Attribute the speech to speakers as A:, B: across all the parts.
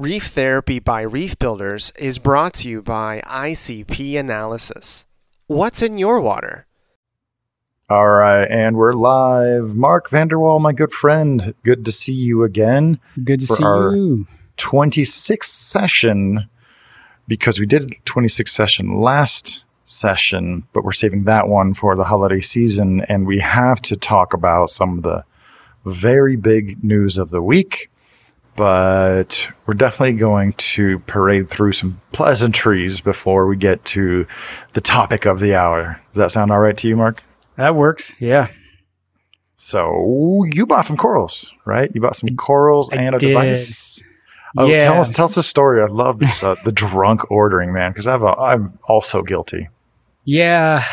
A: Reef Therapy by Reef Builders is brought to you by ICP Analysis. What's in your water?
B: All right, and we're live. Mark Vanderwall, my good friend, good to see you again.
C: Good to
B: For
C: see
B: our-
C: you.
B: 26th session, because we did 26th session last session, but we're saving that one for the holiday season, and we have to talk about some of the very big news of the week. But we're definitely going to parade through some pleasantries before we get to the topic of the hour. Does that sound all right to you, Mark?
C: That works. Yeah.
B: So you bought some corals, right? You bought some corals
C: I
B: and a
C: did.
B: device. Oh,
C: yeah.
B: tell us, tell us the story. I love this, uh, the drunk ordering, man, because I've, uh, I'm also guilty.
C: Yeah.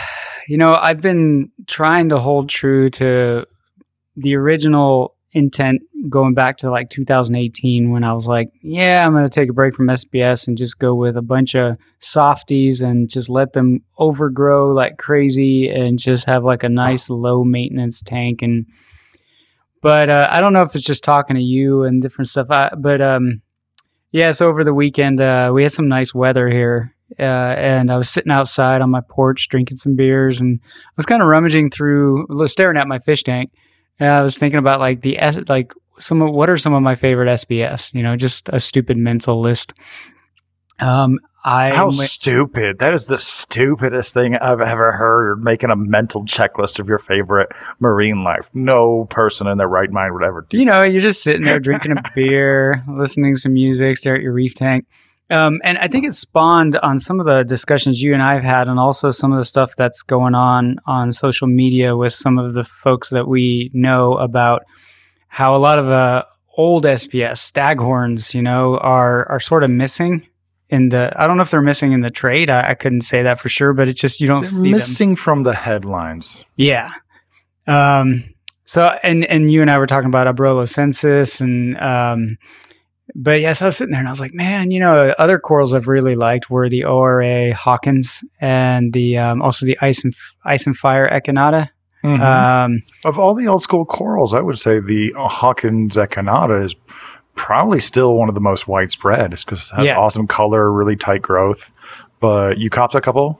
C: You know, I've been trying to hold true to the original intent going back to like 2018 when I was like, yeah, I'm going to take a break from SBS and just go with a bunch of softies and just let them overgrow like crazy and just have like a nice low maintenance tank and but uh, I don't know if it's just talking to you and different stuff. I, but um, yeah, so over the weekend uh, we had some nice weather here, uh, and I was sitting outside on my porch drinking some beers, and I was kind of rummaging through, staring at my fish tank, and I was thinking about like the S, like some of what are some of my favorite SBS? You know, just a stupid mental list. Um, I
B: How stupid. That is the stupidest thing I've ever heard. Making a mental checklist of your favorite marine life. No person in their right mind would ever do
C: you know, you're just sitting there drinking a beer, listening to some music, stare at your reef tank. Um, and I think it spawned on some of the discussions you and I have had, and also some of the stuff that's going on on social media with some of the folks that we know about how a lot of uh, old SPS staghorns, you know, are are sort of missing in the. I don't know if they're missing in the trade. I, I couldn't say that for sure, but it's just you don't
B: They're
C: see them.
B: missing from the headlines.
C: Yeah. Um, so and and you and I were talking about abrolhosensis and um, but yes, I was sitting there and I was like, man, you know, other corals I've really liked were the ORA Hawkins and the um, also the ice and ice and fire Echinata.
B: Mhm.
C: Um,
B: of all the old school corals, I would say the Hawkins echinata is probably still one of the most widespread. It's because it has
C: Yeah.
B: awesome color, really tight growth. But you copped a couple?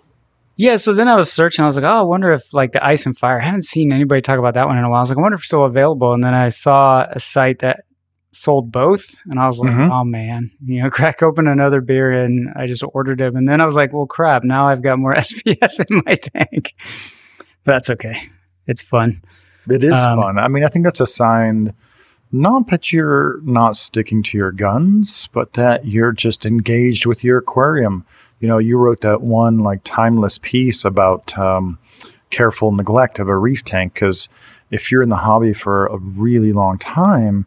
C: yeah, so then I was searching. I was like, oh, I wonder if like the ice and fire. I haven't seen anybody talk about that one in a while. I was like, I wonder if it's still available. And then I saw a site that sold both, and I was like,
B: Mhm.
C: oh man, you know, crack open another beer, and I just ordered them. And then I was like, well, crap, now I've got more SPS in my tank. But that's okay. It's fun.
B: It is
C: Um,
B: fun. I mean, I think that's a sign not that you're not sticking to your guns, but that you're just engaged with your aquarium. You know, you wrote that one like timeless piece about um, careful neglect of a reef tank because if you're in the hobby for a really long time,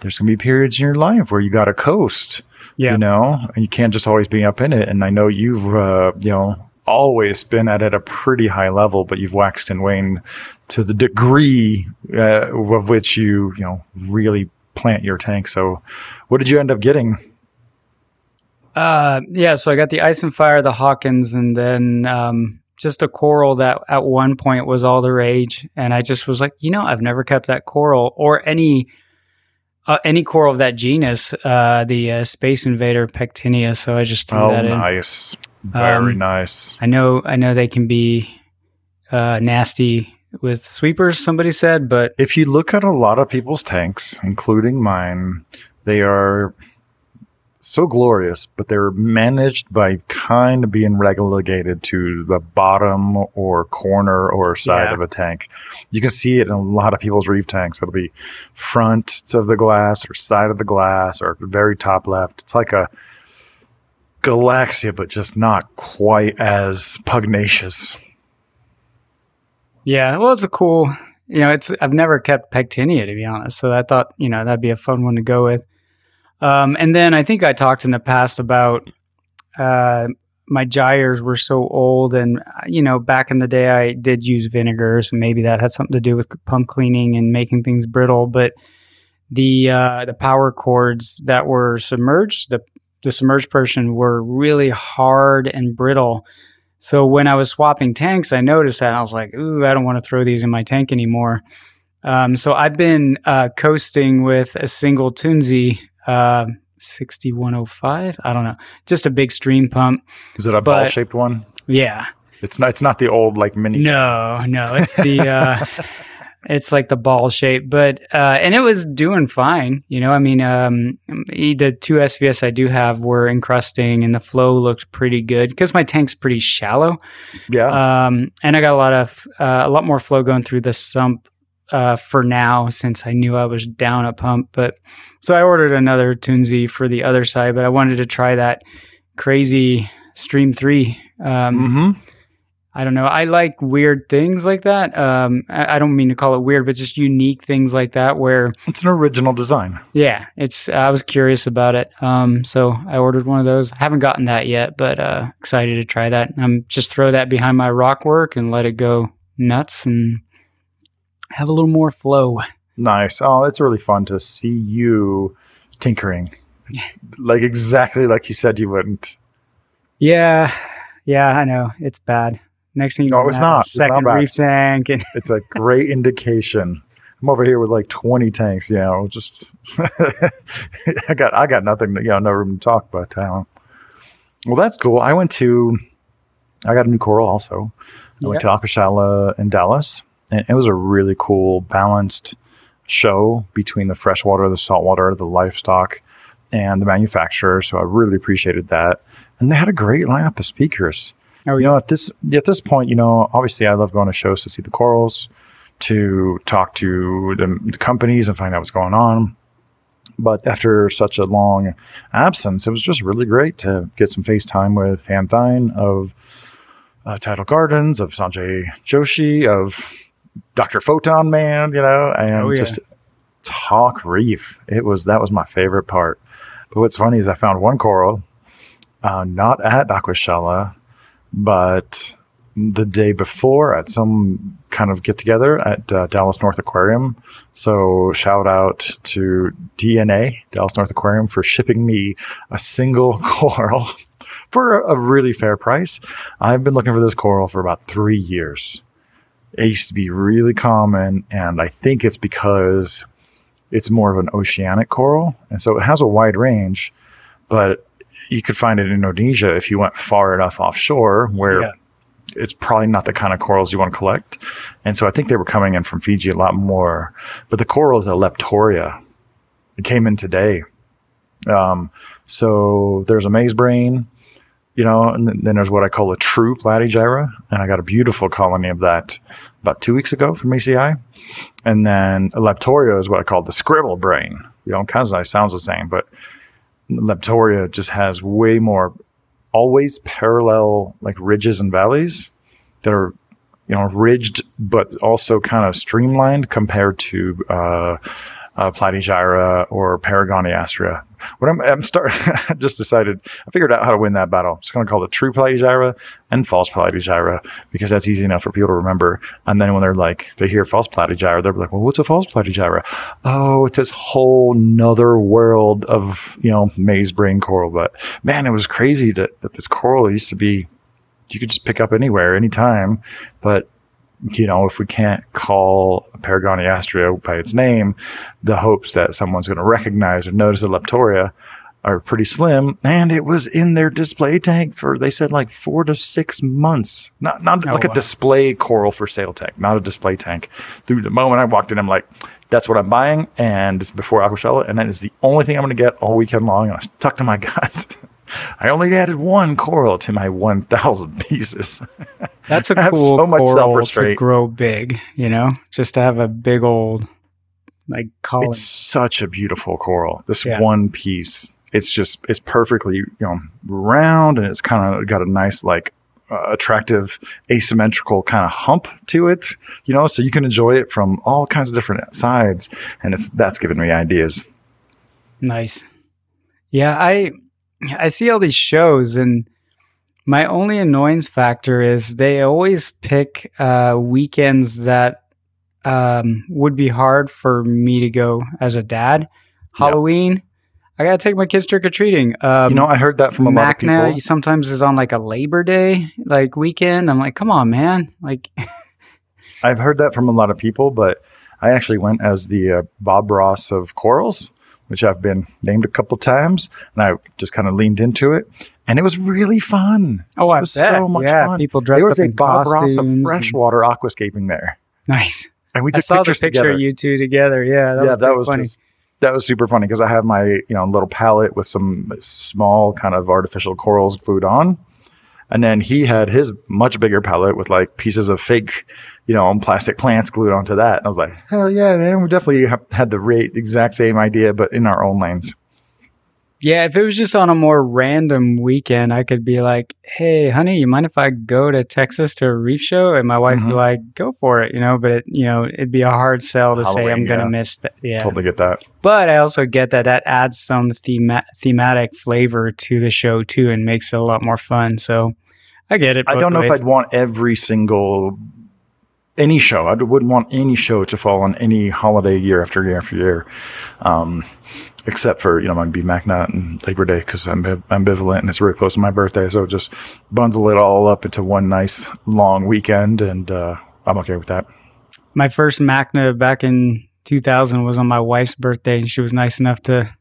B: there's going to be periods in your life where you got to coast
C: Yeah.
B: you know? And you can't just always be up in it. And i know you've uh, you know always been at it a pretty high level but you've waxed and waned to the degree uh, of which you you know really plant your tank. So what did you end up getting?
C: Uh, yeah, so I got the ice and fire, the Hawkins, and then um, just a coral that at one point was all the rage, and I just was like, you know, I've never kept that coral or any uh, any coral of that genus, uh, the uh, Space Invader Pectinia. So I just threw
B: oh
C: that in.
B: nice very
C: Um,
B: nice
C: I know, I know they can be uh, nasty with sweepers. Somebody said, but
B: if you look at a lot of people's tanks including mine they are so glorious, but they're managed by kind of being relegated to the bottom or corner or side
C: Yeah.
B: of a tank. You can see it in a lot of people's reef tanks. It'll be front of the glass or side of the glass or very top left. It's like a galaxia, but just not quite as pugnacious.
C: Yeah, well, it's a cool. You know, it's I've never kept Pectinia to be honest, so I thought you know that'd be a fun one to go with. Um, and then I think I talked in the past about uh, my gyres were so old, and uh, you know, back in the day I did use vinegars, and maybe that had something to do with pump cleaning and making things brittle. But the uh, the power cords that were submerged, the the submerged portion were really hard and brittle. So when I was swapping tanks, I noticed that I was like, "Ooh, I don't want to throw these in my tank anymore." Um, so I've been uh, coasting with a single Tunze uh, 6105. I don't know. Just a big stream pump.
B: Is it a ball shaped one?
C: Yeah.
B: It's not. It's not the old like mini.
C: No, no, it's the uh it's like the ball shape, but uh and it was doing fine, you know. I mean, um the two SPS I do have were encrusting and the flow looked pretty good cuz my tank's pretty shallow.
B: Yeah.
C: Um and I got a lot of uh, a lot more flow going through the sump uh for now since I knew I was down a pump, but so I ordered another Tunze for the other side, but I wanted to try that crazy Stream 3 um
B: mm-hmm.
C: I don't know. I like weird things like that. Um, I, I don't mean to call it weird, but just unique things like that. Where,
B: It's an original design.
C: yeah, it's. I was curious about it. Um, so I ordered one of those. I haven't gotten that yet, but uh, excited to try that. I'm just throw that behind my rock work and let it go nuts and have a little more flow.
B: Nice. Oh, it's really fun to see you tinkering, like exactly like you said you wouldn't.
C: Yeah, yeah, I know it's bad. Next thing you know,
B: it's not. It's not
C: second
B: bad.
C: reef tank, and
B: It's a great indication. I'm over here with like 20 tanks. You know, just I got I got nothing. You know, no room to talk. about um, well, that's cool. I went to I got a new coral also. I went to Aquashella in Dallas, and it was a really cool, balanced show between the freshwater, the saltwater, the livestock, and the manufacturer. So I really appreciated that. And they had a great lineup of speakers.
C: Oh,
B: you know, at this at this point, you know, obviously I love going to shows to see the corals, to talk to the, the companies and find out what's going on. But after such a long absence, it was just really great to get some FaceTime with Than Thein of uh, Tidal Gardens, of Sanjay Joshi, of Dr. Photon Man, you know, and
C: Oh, yeah.
B: just talk reef. It was that was my favorite part. But what's funny is I found one coral, uh, not at Aquashella, but the day before at some kind of get together at uh, Dallas North Aquarium. So shout out to DNA, Dallas North Aquarium, for shipping me a single coral for a really fair price. I've been looking for this coral for about three years. It used to be really common, and I think it's because it's more of an oceanic coral, and so it has a wide range, but you could find it in Indonesia if you went far enough offshore where
C: Yeah.
B: it's probably not the kind of corals you want to collect. And so I think they were coming in from Fiji a lot more. But the coral is a leptoria. It came in today. Um, so there's a maze brain, you know, and then- there's what I call a true platygyra. And I got a beautiful colony of that about two weeks ago from ACI. And then leptoria is what I call the scribble brain. You know, kind of sounds the same, but leptoria just has way more always parallel like ridges and valleys that are you know ridged but also kind of streamlined compared to uh, uh, Platygyra or Paragoniastrea. What I'm, I'm start I just decided I figured out how to win that battle. I'm just going to call it true Platygyra and false Platygyra because that's easy enough for people to remember. And then when they're like they hear false Platygyra, they're like, well, what's a false Platygyra? Oh, it's this whole nother world of you know maze brain coral. But man, it was crazy that, that this coral used to be you could just pick up anywhere, anytime. But you know, if we can't call Paragoniastrea by its name, the hopes that someone's going to recognize or notice a Leptoria are pretty slim. And it was in their display tank for they said like four to six months. Not not
C: Oh,
B: like a display coral for sale tank, not a display tank. Through the moment I walked in, I'm like, that's what I'm buying, and it's before Aquashella, and that is the only thing I'm going to get all weekend long. And I stuck to my guns. I only added one coral to my 1,000 pieces.
C: That's a cool
B: so much
C: coral to grow big, you know, just to have a big old like colony.
B: It's such a beautiful coral. This
C: Yeah.
B: one piece, it's just it's perfectly you know round, and it's kind of got a nice like uh, attractive asymmetrical kind of hump to it. You know, so you can enjoy it from all kinds of different sides, and it's that's giving me ideas.
C: Nice. Yeah, I I see all these shows and my only annoyance factor is they always pick uh, weekends that um, would be hard for me to go as a dad. Halloween, I gotta take my kids trick or treating. Um,
B: you know, I heard that from a lot of people.
C: sometimes is on like a Labor Day like weekend. I'm like, come on, man! Like,
B: I've heard that from a lot of people, but I actually went as the uh, Bob Ross of corals which I've been named a couple times, and I just kind of leaned into it, and it was really fun.
C: Oh, I
B: It was
C: bet.
B: so much
C: yeah,
B: fun.
C: people dressed
B: there was
C: up
B: a
C: in
B: Bob Ross of freshwater aquascaping there,
C: Nice.
B: and we
C: I
B: took
C: saw the picture
B: together.
C: of you two together. Yeah, that
B: yeah,
C: was
B: that was
C: funny.
B: just that was super funny because I have my you know little palette with some small kind of artificial corals glued on, and then he had his much bigger palette with like pieces of fake, you know, on plastic plants glued onto that. And I was like, hell yeah, man, we definitely have had the rate exact same idea, but in our own lanes.
C: Yeah, if it was just on a more random weekend, I could be like, "Hey, honey, you mind if I go to Texas to a reef show?" And my wife would be
B: Mhm.
C: like, "Go for it," you know. But it, you know, it'd be a hard sell to say I'm gonna miss that. Yeah,
B: Totally get that.
C: but I also get that that adds some thema- thematic flavor to the show too, and makes it a lot more fun. So I get it.
B: I don't know if. I'd want every single any show. I wouldn't want any show to fall on any holiday year after year after year, um, except for you know my B Macna and Labor Day because I'm ambivalent and it's really close to my birthday. So just bundle it all up into one nice long weekend, and uh, I'm okay with that.
C: my first Macna back in 2000 was on my wife's birthday, and she was nice enough to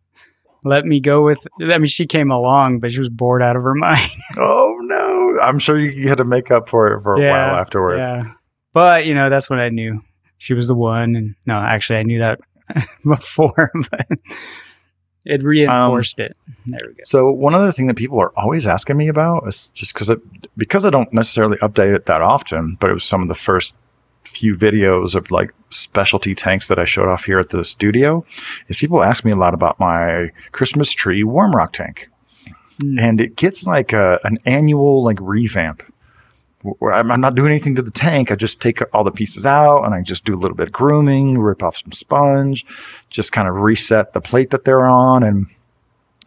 C: let me go with. I mean, she came along, but she was bored out of her mind.
B: Oh no! I'm sure you had to make up for it for a while afterwards.
C: Yeah, but you know, that's when I knew she was the one. And no, actually, I knew that before, but it reinforced it. There we go.
B: So one other thing that people are always asking me about is just because because I don't necessarily update it that often, but it was some of the first few videos of like specialty tanks that I showed off here at the studio. Is people ask me a lot about my Christmas tree worm rock tank,
C: Mm.
B: and it gets like a, an annual like revamp. Where I'm, not doing anything to the tank. I just take all the pieces out and I just do a little bit of grooming, rip off some sponge, just kind of reset the plate that they're on, and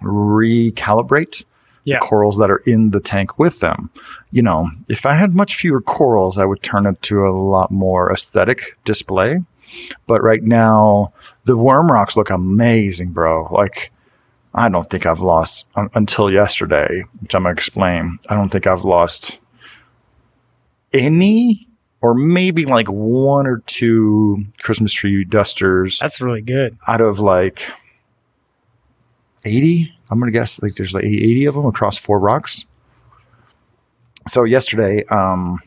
B: recalibrate
C: Yeah.
B: the corals that are in the tank with them. You know, if I had much fewer corals, I would turn it to a lot more aesthetic display. But right now, the worm rocks look amazing, bro. Like, I don't think I've lost un- until yesterday, which I'm gonna explain. I don't think I've lost any, or maybe like one or two Christmas tree dusters
C: That's really good.
B: out of like 80 i'm gonna guess like there's like 80 of them across four rocks so yesterday um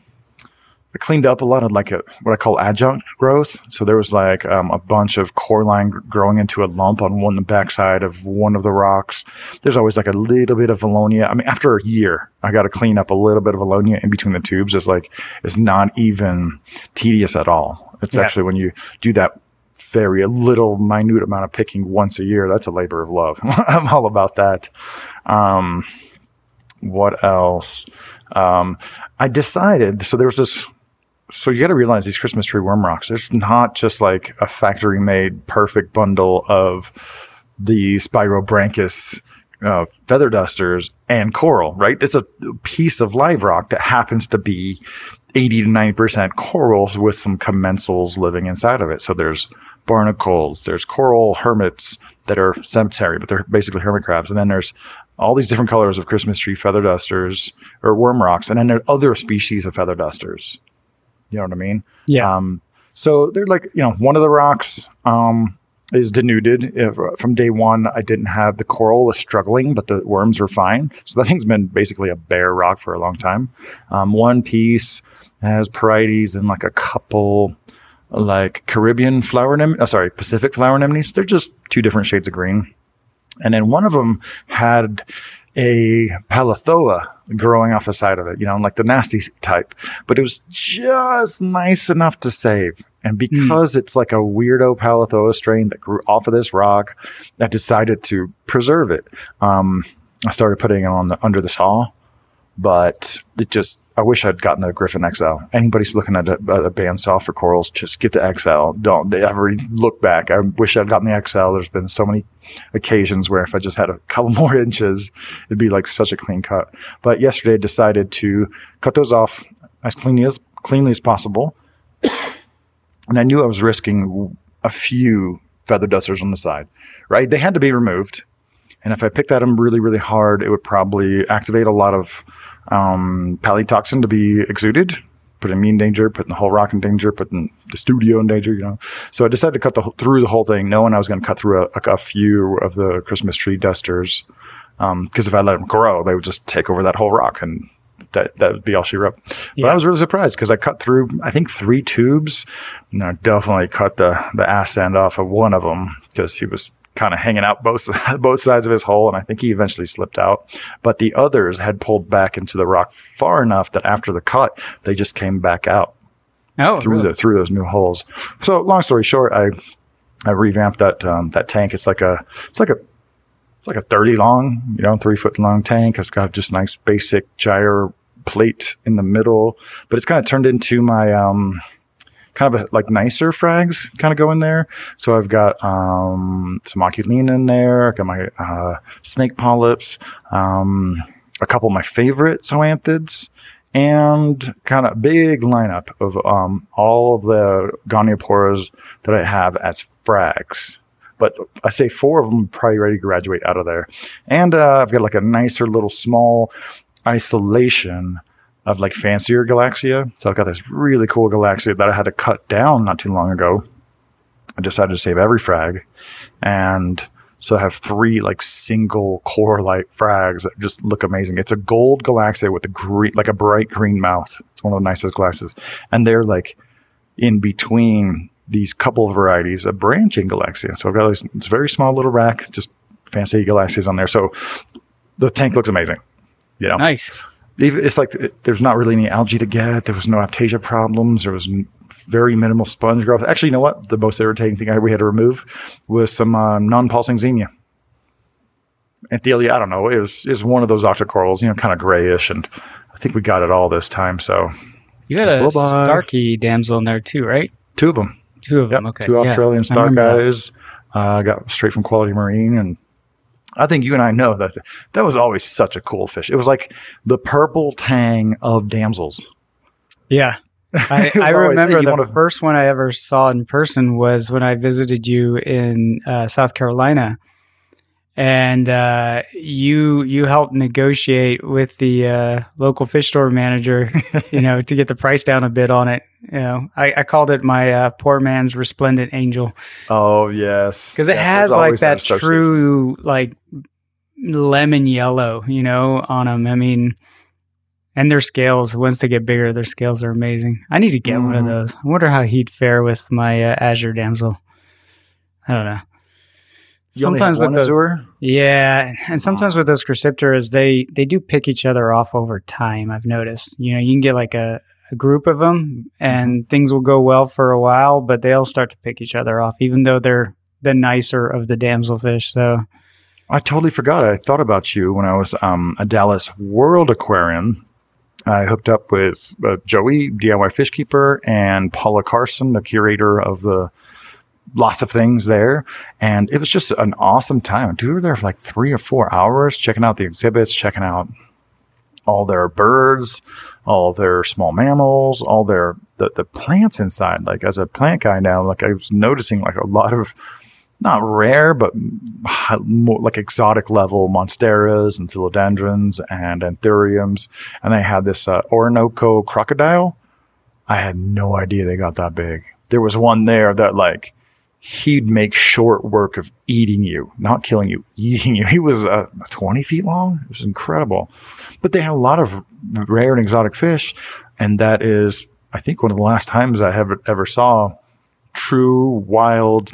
B: i cleaned up a lot of like a, what i call adjunct growth. So there was like um, a bunch of coralline gr- growing into a lump on one backside of one of the rocks. There's always like a little bit of valonia i mean after a year i got to clean up a little bit of valonia in between the tubes. It's like it's not even tedious at all. It's
C: Yeah.
B: actually when you do that very little minute amount of picking once a year that's a labor of love. I'm all about that. Um what else? Um i decided so there was this so you got to realize these christmas tree worm rocks there's not just like a factory made perfect bundle of the spirobranchus uh, feather dusters and coral right it's a piece of live rock that happens to be 80 to 90% corals with some commensals living inside of it so there's barnacles, there's coral hermits that are cemetery, but they're basically hermit crabs. And then there's all these different colors of Christmas tree feather dusters or worm rocks. And then there are other species of feather dusters. You know what I mean?
C: Yeah.
B: Um, so they're like, you know, one of the rocks um, is denuded. If, from day one, I didn't have the coral was struggling, but the worms were fine. So that thing's been basically a bare rock for a long time. Um, one piece has Porites and like a couple like Caribbean flower anemones, uh, sorry, Pacific flower anemones. They're just two different shades of green. And then one of them had a palythoa growing off the side of it, you know, like the nasty type, but it was just nice enough to save. And because it's like a weirdo palythoa strain that grew off of this rock, I decided to preserve it. Um, I started putting it on the under the saw, but it just I wish I'd gotten the Gryphon XL. Anybody's looking at a, a bandsaw for corals, just get the XL. Don't ever look back. I wish I'd gotten the XL. There's been so many occasions where if I just had a couple more inches, it'd be like such a clean cut. But yesterday I decided to cut those off as cleanly as cleanly as possible. and I knew I was risking a few feather dusters on the side, right? They had to be removed. And if I picked at them really, really hard, it would probably activate a lot of um, palytoxin to be exuded, putting me in danger, putting the whole rock in danger, putting the studio in danger, you know. So I decided to cut the, through the whole thing, knowing I was going to cut through a, a, few of the Christmas tree dusters. Because if I let them grow, they would just take over that whole rock, and that that would be all she wrote. But
C: Yeah.
B: I was really surprised because I cut through, I think, three tubes. And I definitely cut the the ass end off of one of them because he was kind of hanging out both both sides of his hole, and I think he eventually slipped out. But the others had pulled back into the rock far enough that after the cut, they just came back out
C: Oh,
B: through
C: really?
B: the through those new holes. So long story short, I I revamped that um, that tank. It's like a it's like a it's like a thirty long, you know, three foot long tank. It's got just nice basic gyre plate in the middle, but it's kind of turned into my um kind of a, like nicer frags kind of go in there. So I've got um some oculina in there. I've got my uh, snake polyps, um, a couple of my favorite zoanthids and kind of big lineup of um, all of the Gonioporas that I have as frags. But I say four of them probably ready to graduate out of there. And uh, I've got like a nicer little small isolation of like fancier Galaxia. So I've got this really cool Galaxia that I had to cut down not too long ago. I decided to save every frag. And so I have three like single core light frags that just look amazing. It's a gold Galaxia with a green, like a bright green mouth. It's one of the nicest glasses. And they're like in between these couple varieties of branching Galaxia. So I've got this, it's a very small little rack, just fancy Galaxias on there. So the tank looks amazing. You know,
C: Nice.
B: It's like there's not really any algae to get. There was no aptasia problems. There was very minimal sponge growth. Actually, you know what? The most irritating thing I, we had to remove was some um, non-pulsing xenia. Anthelia, I don't know. It was is one of those octocorals, you know, kind of grayish, and I think we got it all this time. So
C: You had a
B: Bye-bye.
C: Starcki damsel in there too, right?
B: two of them.
C: Two of
B: Yep,
C: them. Okay.
B: two. Australian
C: I
B: star guys. Uh, got straight from Quality Marine, and I think you and I know that that was always such a cool fish. It was like the purple tang of damsels.
C: Yeah. I, I
B: always,
C: remember
B: hey,
C: the
B: wanna-
C: first one I ever saw in person was when I visited you in uh, South Carolina, and uh, you you helped negotiate with the uh, local fish store manager, you know, to get the price down a bit on it. You know, I, I called it my uh, poor man's resplendent angel
B: Oh yes,
C: because it has like
B: always
C: that true like lemon yellow, you know, on them. I mean, and their scales once they get bigger, their scales are amazing. I need to get one of
B: Mhm.
C: those. I wonder how he'd fare with my uh, Azure damsel. I don't know.
B: You
C: sometimes with those,
B: Azure?
C: yeah, and sometimes with those chrysipteras, they they do pick each other off over time. I've noticed. You know, you can get like a, a group of them, and things will go well for a while, but they'll start to pick each other off, even though they're the nicer of the damselfish. So
B: I totally forgot. I thought about you when I was um, at Dallas World Aquarium. I hooked up with uh, Joey, DIY fish keeper, and Paula Carson, the curator of the lots of things there. And it was just an awesome time. We were there for like three or four hours, checking out the exhibits, checking out all their birds, all their small mammals, all their the, the plants inside. Like as a plant guy now, like I was noticing like a lot of not rare, but more like exotic level monsteras and philodendrons and anthuriums. And they had this uh, Orinoco crocodile. I had no idea they got that big. There was one there that like he'd make short work of eating you, not killing you, eating you. He was uh, 20 feet long. It was incredible. But they had a lot of rare and exotic fish. And that is, I think, one of the last times I ever, ever saw true wild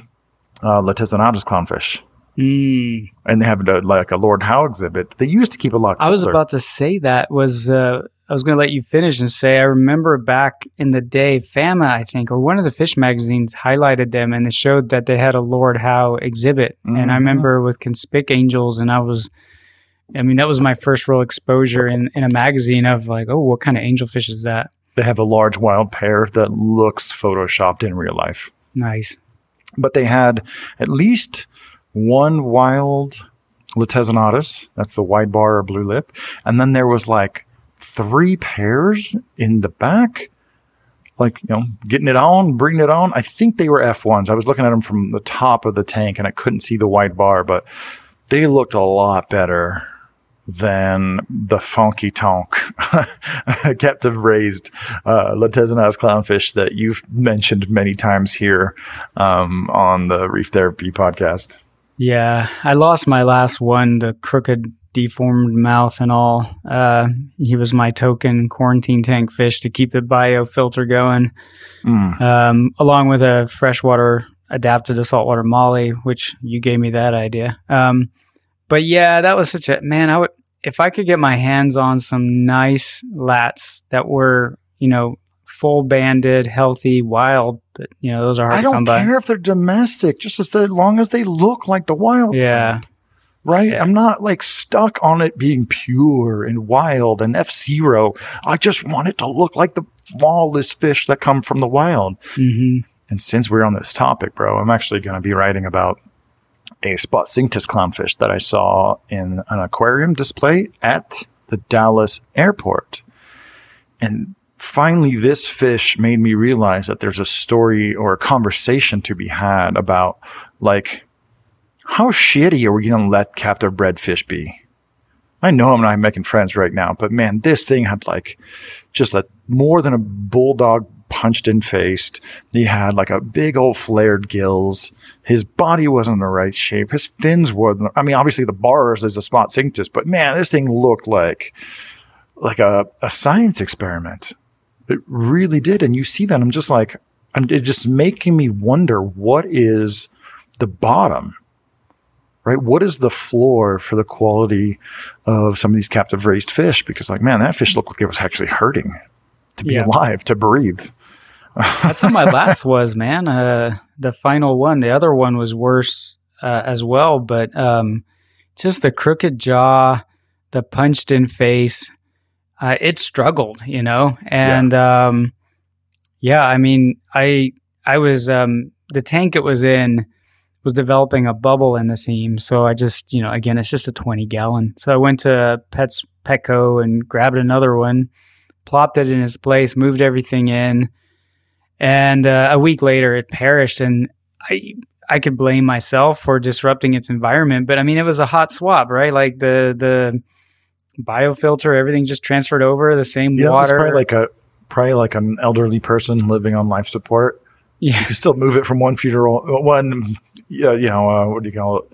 B: uh, latezonatus clownfish.
C: mm,
B: And they have a, like a Lord Howe exhibit. They used to keep a lot.
C: I was about to say that was uh, I was going to let you finish and say I remember back in the day, Fama I think or one of the fish magazines highlighted them and it showed that they had a Lord Howe exhibit. And I
B: Mhm.
C: remember with Conspic Angels, and I was, I mean, that was my first real exposure in in a magazine of like, oh, what kind of angelfish is that?
B: They have a large wild pair that looks photoshopped in real life.
C: Nice.
B: But they had at least one wild latezonatus. That's the wide bar or blue lip. And then there was like three pairs in the back. Like, you know, getting it on, bringing it on. I think they were F1s. I was looking at them from the top of the tank and I couldn't see the white bar, but they looked a lot better than the funky tonk captive raised uh, latezonatus clownfish that you've mentioned many times here um, on the Reef Therapy podcast.
C: Yeah, I lost my last one, the crooked, deformed mouth and all. Uh, he was my token quarantine tank fish to keep the biofilter going,
B: Mm.
C: um, along with a freshwater adapted to saltwater molly, which you gave me that idea. Um, but yeah, that was such a man. I would if I could get my hands on some nice lats that were, you know, full banded, healthy, wild. But you know, those are hard
B: I
C: to
B: don't
C: come by.
B: care if they're domestic, just as long as they look like the wild.
C: Yeah.
B: type, right. I'm not like stuck on it being pure and wild and F zero. I just want it to look like the flawless fish that come from the wild.
C: hmm
B: And since we're on this topic, bro, I'm actually going to be writing about a spot cinctus clownfish that I saw in an aquarium display at the Dallas airport. And finally, this fish made me realize that there's a story or a conversation to be had about, like, how shitty are we going to let captive bred fish be? I know I'm not making friends right now, but man, this thing had like just like more than a bulldog punched in faced. He had like a big old flared gills. His body wasn't in the right shape. His fins weren't. I mean, obviously the bars is a spot cinctus, but man, this thing looked like like a, a science experiment. It really did. And you see that, I'm just like, I'm it's just making me wonder what is the bottom, right? What is the floor for the quality of some of these captive raised fish? Because, like, man, that fish looked like it was actually hurting to be
C: Yeah.
B: alive, to breathe.
C: That's how my last was, man. Uh, the final one, the other one was worse uh, as well, but um, just the crooked jaw, the punched in face, uh, it struggled, you know. And um, yeah, I mean, I I was um, the tank it was in was developing a bubble in the seam, so I just you know again it's just a twenty gallon. So I went to Pets Petco and grabbed another one, plopped it in its place, moved everything in. And uh, a week later it perished and i i could blame myself for disrupting its environment. But i mean it was a hot swap right? Like the the biofilter everything just transferred over the same
B: know,
C: water
B: probably like a probably like an elderly person living on life support.
C: yeah.
B: You still move it from one funeral, one, yeah, you know, uh, what do you call it,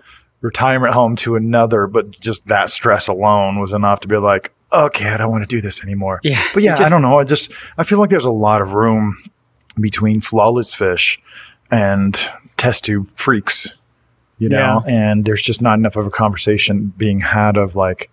B: retirement home to another. But just that stress alone was enough to be like, okay, I don't want to do this anymore.
C: yeah
B: But yeah,
C: just-
B: I don't know. I just I feel like there's a lot of room between flawless fish and test tube freaks, you know. And there's just not enough of a conversation being had of like,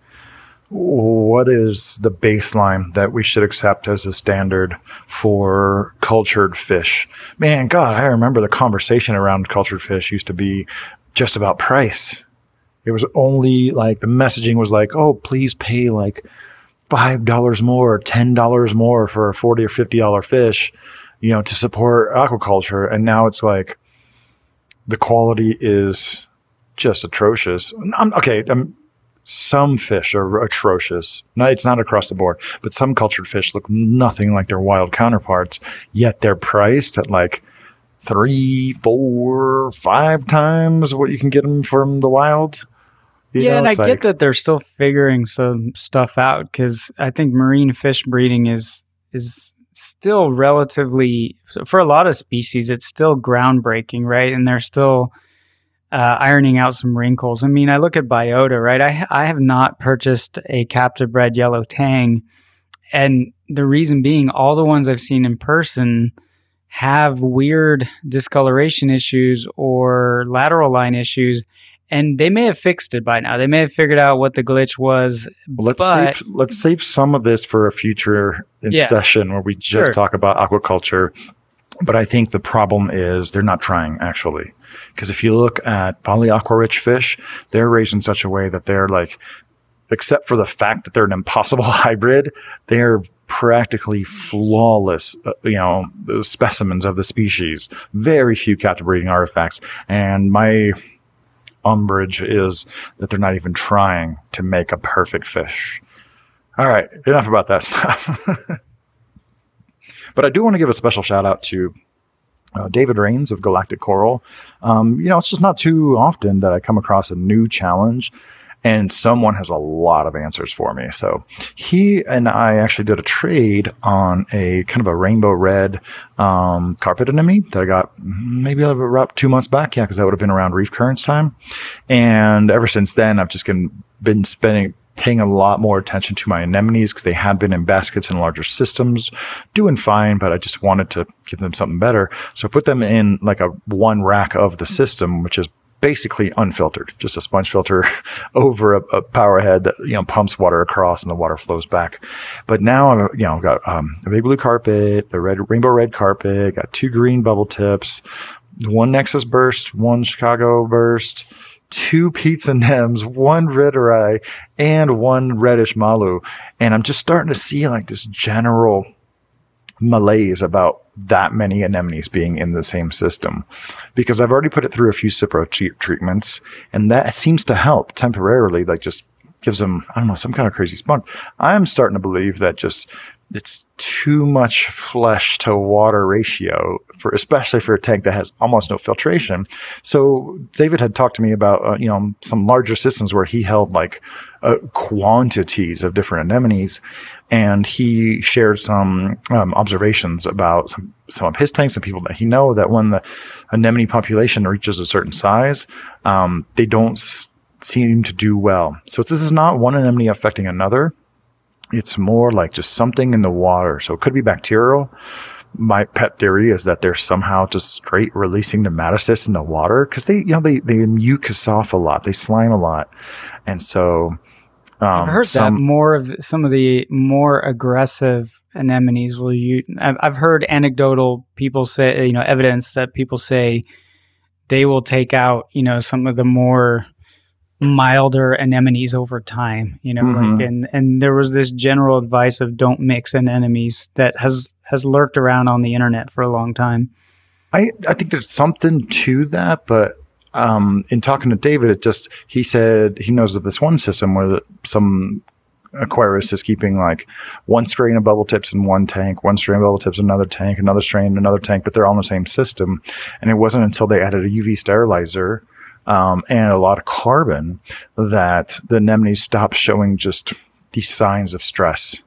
B: what is the baseline that we should accept as a standard for cultured fish? Man, God, I remember the conversation around cultured fish used to be just about price. It was only like the messaging was like, oh, please pay like five dollars more, ten dollars more for a forty or fifty dollar fish, you know, to support aquaculture. And now it's like the quality is just atrocious. I'm, okay, um, some fish are atrocious. No, it's not across the board, but some cultured fish look nothing like their wild counterparts. Yet they're priced at like three, four, five times what you can get them from the wild. You
C: yeah,
B: know,
C: and I
B: it's
C: get that they're still figuring some stuff out because I think marine fish breeding is is still relatively for a lot of species. It's still groundbreaking, right? And they're still uh, ironing out some wrinkles. I mean, I look at biota, right? I I have not purchased a captive bred yellow tang, and the reason being, all the ones I've seen in person have weird discoloration issues or lateral line issues and they may have fixed it by now. They may have figured out what the glitch was.
B: Let's
C: But-
B: save let's save some of this for a future
C: Yeah.
B: session where we just
C: Sure.
B: talk about aquaculture. But I think the problem is they're not trying actually, because if you look at Bali Aquarich fish, they're raised in such a way that they're like, except for the fact that they're an impossible hybrid, they're practically flawless, uh, you know, specimens of the species. Very few captive breeding artifacts, and my umbrage is that they're not even trying to make a perfect fish. All right, enough about that stuff. But I do want to give a special shout out to uh, David Rains of Galactic Coral. Um, you know, it's just not too often that I come across a new challenge. and someone has a lot of answers for me. So he and I actually did a trade on a kind of a rainbow red um, carpet anemone that I got maybe about two months back. Yeah, because that would have been around reef currents time. And ever since then, I've just been, been spending paying a lot more attention to my anemones because they had been in baskets in larger systems, doing fine, but I just wanted to give them something better. So I put them in like a one rack of the system, which is basically unfiltered, just a sponge filter over a, a, power head that you know pumps water across and the water flows back. But now I'm you know I've got um, a big blue carpet, the red rainbow red carpet, got two green bubble tips, one Nexus burst, one Chicago burst. Two pizza nems, one red eye, and one reddish malu. And I'm just starting to see like this general malaise about that many anemones being in the same system because I've already put it through a few Cipro treatments and that seems to help temporarily, like just gives them, I don't know, some kind of crazy spunk. I'm starting to believe that just it's too much flesh to water ratio for especially for a tank that has almost no filtration. So David had talked to me about uh, you know some larger systems where he held like uh, quantities of different anemones, and he shared some um, observations about some some of his tanks and people that he know that when the anemone population reaches a certain size, um, they don't seem to do well. So this is not one anemone affecting another it's more like just something in the water. So it could be bacterial. My pet theory is that they're somehow just straight releasing nematocysts in the water because they, you know, they, they mucus off a lot. They slime a lot. And so,
C: um, I've heard some, that more of some of the more aggressive anemones will you. I've, I've heard anecdotal people say, you know, evidence that people say they will take out, you know, some of the more milder anemones over time you know mm-hmm. like, and and there was this general advice of don't mix anemones that has has lurked around on the internet for a long time
B: i i think there's something to that but um in talking to david it just he said he knows of this one system where some aquarist is keeping like one strain of bubble tips in one tank, one strain of bubble tips in another tank, another strain in another tank, but they're all in the same system. And it wasn't until they added a UV sterilizer um, and a lot of carbon that the anemones stop showing just these signs of stress.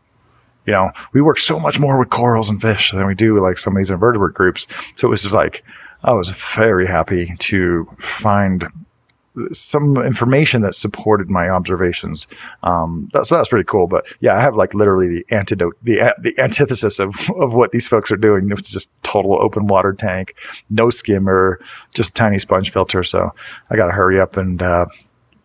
B: You know, we work so much more with corals and fish than we do with like some of these invertebrate groups. So it was just like, I was very happy to find some information that supported my observations. Um, so that's pretty cool. But yeah, I have like literally the antidote, the the antithesis of of what these folks are doing. It's just total open water tank, no skimmer, just tiny sponge filter. So I got to hurry up and. Uh,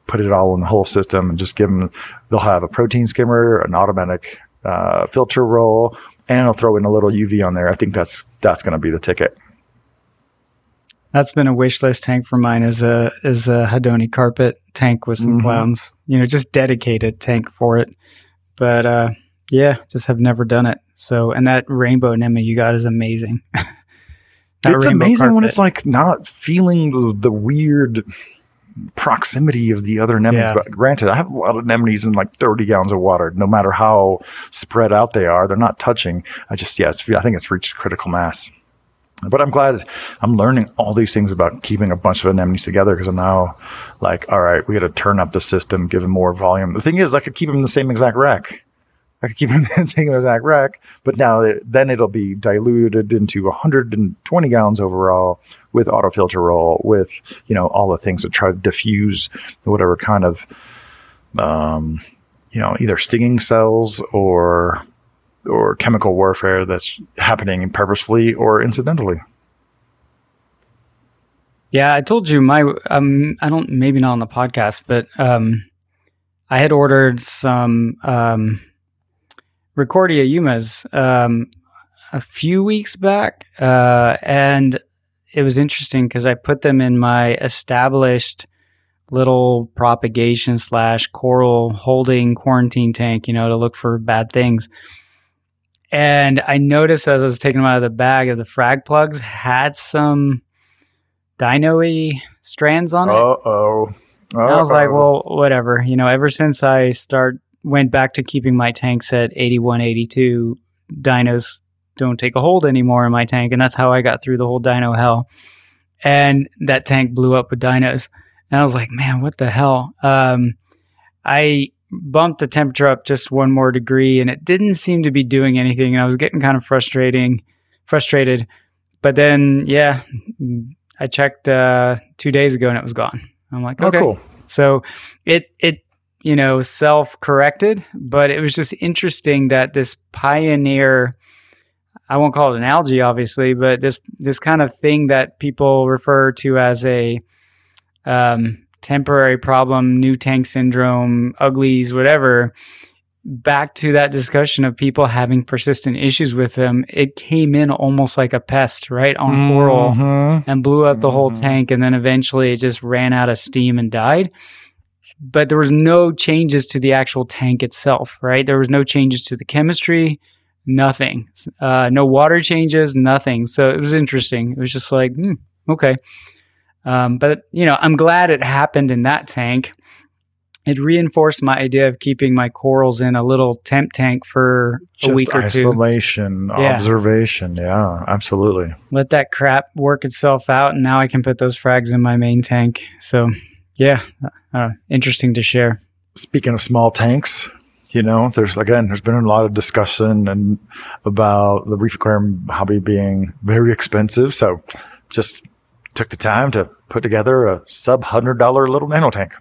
B: put it all in the whole system and just give them they'll have a protein skimmer an automatic uh, filter roll and i'll throw in a little uv on there i think that's that's going to be the ticket
C: that's been a wish list tank for mine is a is a haddoni carpet tank with some mm-hmm. clowns. You know, just dedicated tank for it. But uh, yeah, just have never done it. So and that rainbow anemone you got is amazing.
B: it's amazing carpet. when it's like not feeling the, the weird proximity of the other anemones. Yeah. But granted, I have a lot of anemones in like 30 gallons of water. No matter how spread out they are, they're not touching. I just, yes, I think it's reached critical mass. But I'm glad I'm learning all these things about keeping a bunch of anemones together because I'm now like, all right, we got to turn up the system, give them more volume. The thing is, I could keep them in the same exact rack. I could keep them in the same exact rack, but now it, then it'll be diluted into 120 gallons overall with auto filter roll, with you know all the things that try to diffuse whatever kind of um, you know either stinging cells or or chemical warfare that's happening purposefully or incidentally.
C: Yeah, I told you my um I don't maybe not on the podcast, but um I had ordered some um Ricordea Yumas um a few weeks back uh and it was interesting because I put them in my established little propagation slash coral holding quarantine tank, you know, to look for bad things. And I noticed as I was taking them out of the bag of the frag plugs had some dino strands on it.
B: Uh-oh.
C: I was like, well, whatever. You know, ever since I start went back to keeping my tanks at 81, 82, dinos don't take a hold anymore in my tank. And that's how I got through the whole dino hell. And that tank blew up with dinos. And I was like, man, what the hell? Um, I bumped the temperature up just one more degree and it didn't seem to be doing anything and I was getting kind of frustrating frustrated. But then yeah, I checked uh 2 days ago and it was gone. I'm like,
B: Oh, cool.
C: So it it you know self corrected, but it was just interesting that this pioneer I won't call it an algae obviously, but this this kind of thing that people refer to as a um, temporary problem, new tank syndrome, uglies, whatever. Back to that discussion of people having persistent issues with them, it came in almost like a pest, right on coral
B: Mhm.
C: and blew up the whole
B: Mhm.
C: tank and then eventually it just ran out of steam and died but there was no changes to the actual tank itself right there was no changes to the chemistry nothing uh, no water changes nothing so it was interesting it was just like hmm, okay um, but you know i'm glad it happened in that tank it reinforced my idea of keeping my corals in a little temp tank for
B: Just
C: a week or two
B: isolation,
C: Yeah.
B: observation. Yeah, absolutely.
C: let that crap work itself out and now i can put those frags in my main tank so yeah uh, interesting to share
B: Speaking of small tanks, you know, there's again, there's been a lot of discussion and about the reef aquarium hobby being very expensive. So, just took the time to put together a sub hundred dollar little nano tank.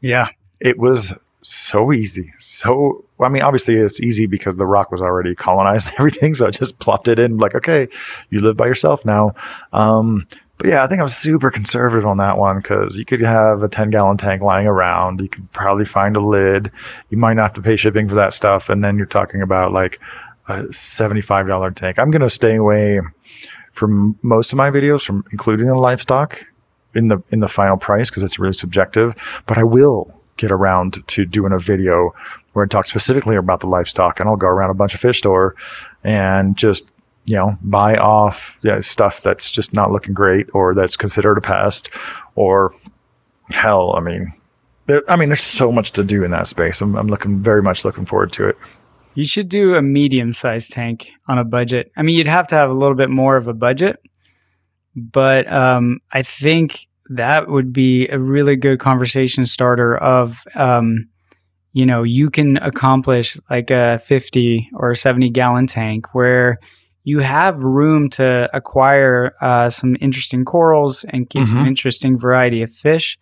C: yeah
B: It was so easy. So, I mean, obviously it's easy because the rock was already colonized and everything. So I just plopped it in like, okay, you live by yourself now. Um, but yeah, I think I was super conservative on that one because you could have a 10 gallon tank lying around. You could probably find a lid. You might not have to pay shipping for that stuff. And then you're talking about like a $75 tank. I'm going to stay away from most of my videos from including the livestock in the in the final price because it's really subjective. But I will get around to doing a video where I talk specifically about the livestock, and I'll go around a bunch of fish store and just you know buy off yeah, stuff that's just not looking great or that's considered a pest or hell, I mean. There, I mean, there's so much to do in that space. I'm, I'm looking very much looking forward to it.
C: You should do a medium sized tank on a budget i mean you'd have to have a little bit more of a budget but um, i think that would be a really good conversation starter of um, you know you can accomplish like a 50 or 70 gallon tank where you have room to acquire uh, some interesting corals and keep some
B: Mhm.
C: interesting variety of fish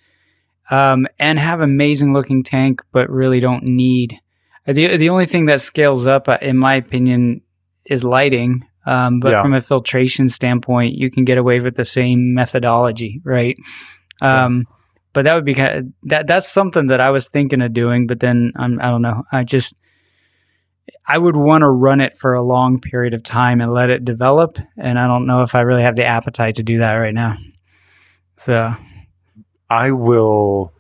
C: um, and have amazing looking tank but really don't need the, the only thing that scales up uh, in my opinion is lighting um, but
B: Yeah.
C: from a filtration standpoint you can get away with the same methodology right um, but that would be kind of, that that's something that I was thinking of doing, but then I'm, I don't know. I just I would want to run it for a long period of time and let it develop, and I don't know if I really have the appetite to do that right now. So
B: I will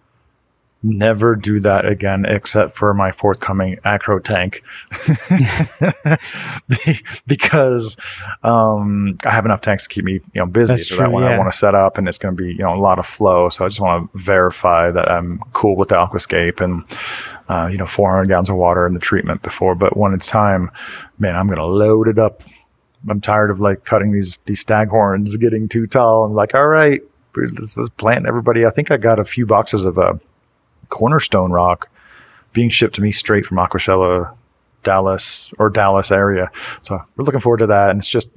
B: never do that again except for my forthcoming acro tank. Because um, I have enough tanks to keep me you know busy
C: That's
B: so
C: true,
B: that one
C: yeah.
B: I want to set up and it's going to be you know a lot of flow. So I just want to verify that I'm cool with the aquascape and uh, you know 400 gallons of water in the treatment before. But when it's time man I'm going to load it up. I'm tired of like cutting these these staghorns getting too tall. I'm like all right let's, let's plant everybody. I think I got a few boxes of uh, cornerstone rock being shipped to me straight from Aquashella, Dallas or Dallas area. So we're looking forward to that. And it's just,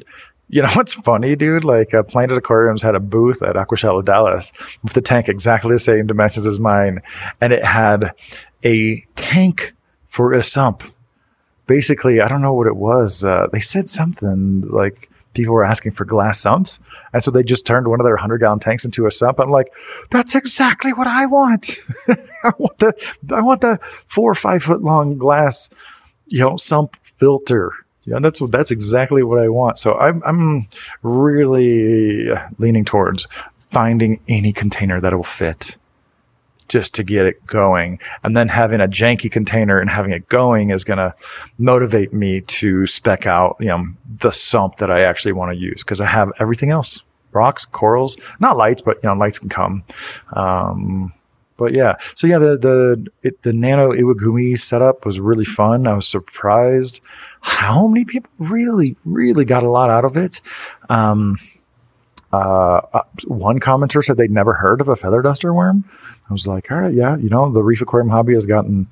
B: you know, what's funny, dude? Like uh, Planet Aquariums had a booth at Aquashella, Dallas with the tank exactly the same dimensions as mine. And it had a tank for a sump. Basically, I don't know what it was. Uh, they said something like people were asking for glass sumps. And so they just turned one of their 100 gallon tanks into a sump. I'm like, that's exactly what I want. I want the I want the four or five foot long glass, you know, sump filter. Yeah, that's that's exactly what I want. So I'm I'm really leaning towards finding any container that will fit just to get it going. And then having a janky container and having it going is going to motivate me to spec out, you know, the sump that I actually want to use because I have everything else. Rocks, corals, not lights, but you know, lights can come. Um, but yeah, so yeah, the the it, the nano Iwagumi setup was really fun. I was surprised how many people really, really got a lot out of it. Um, Uh, uh, one commenter said they'd never heard of a feather duster worm. I was like, all right, yeah, you know, the reef aquarium hobby has gotten,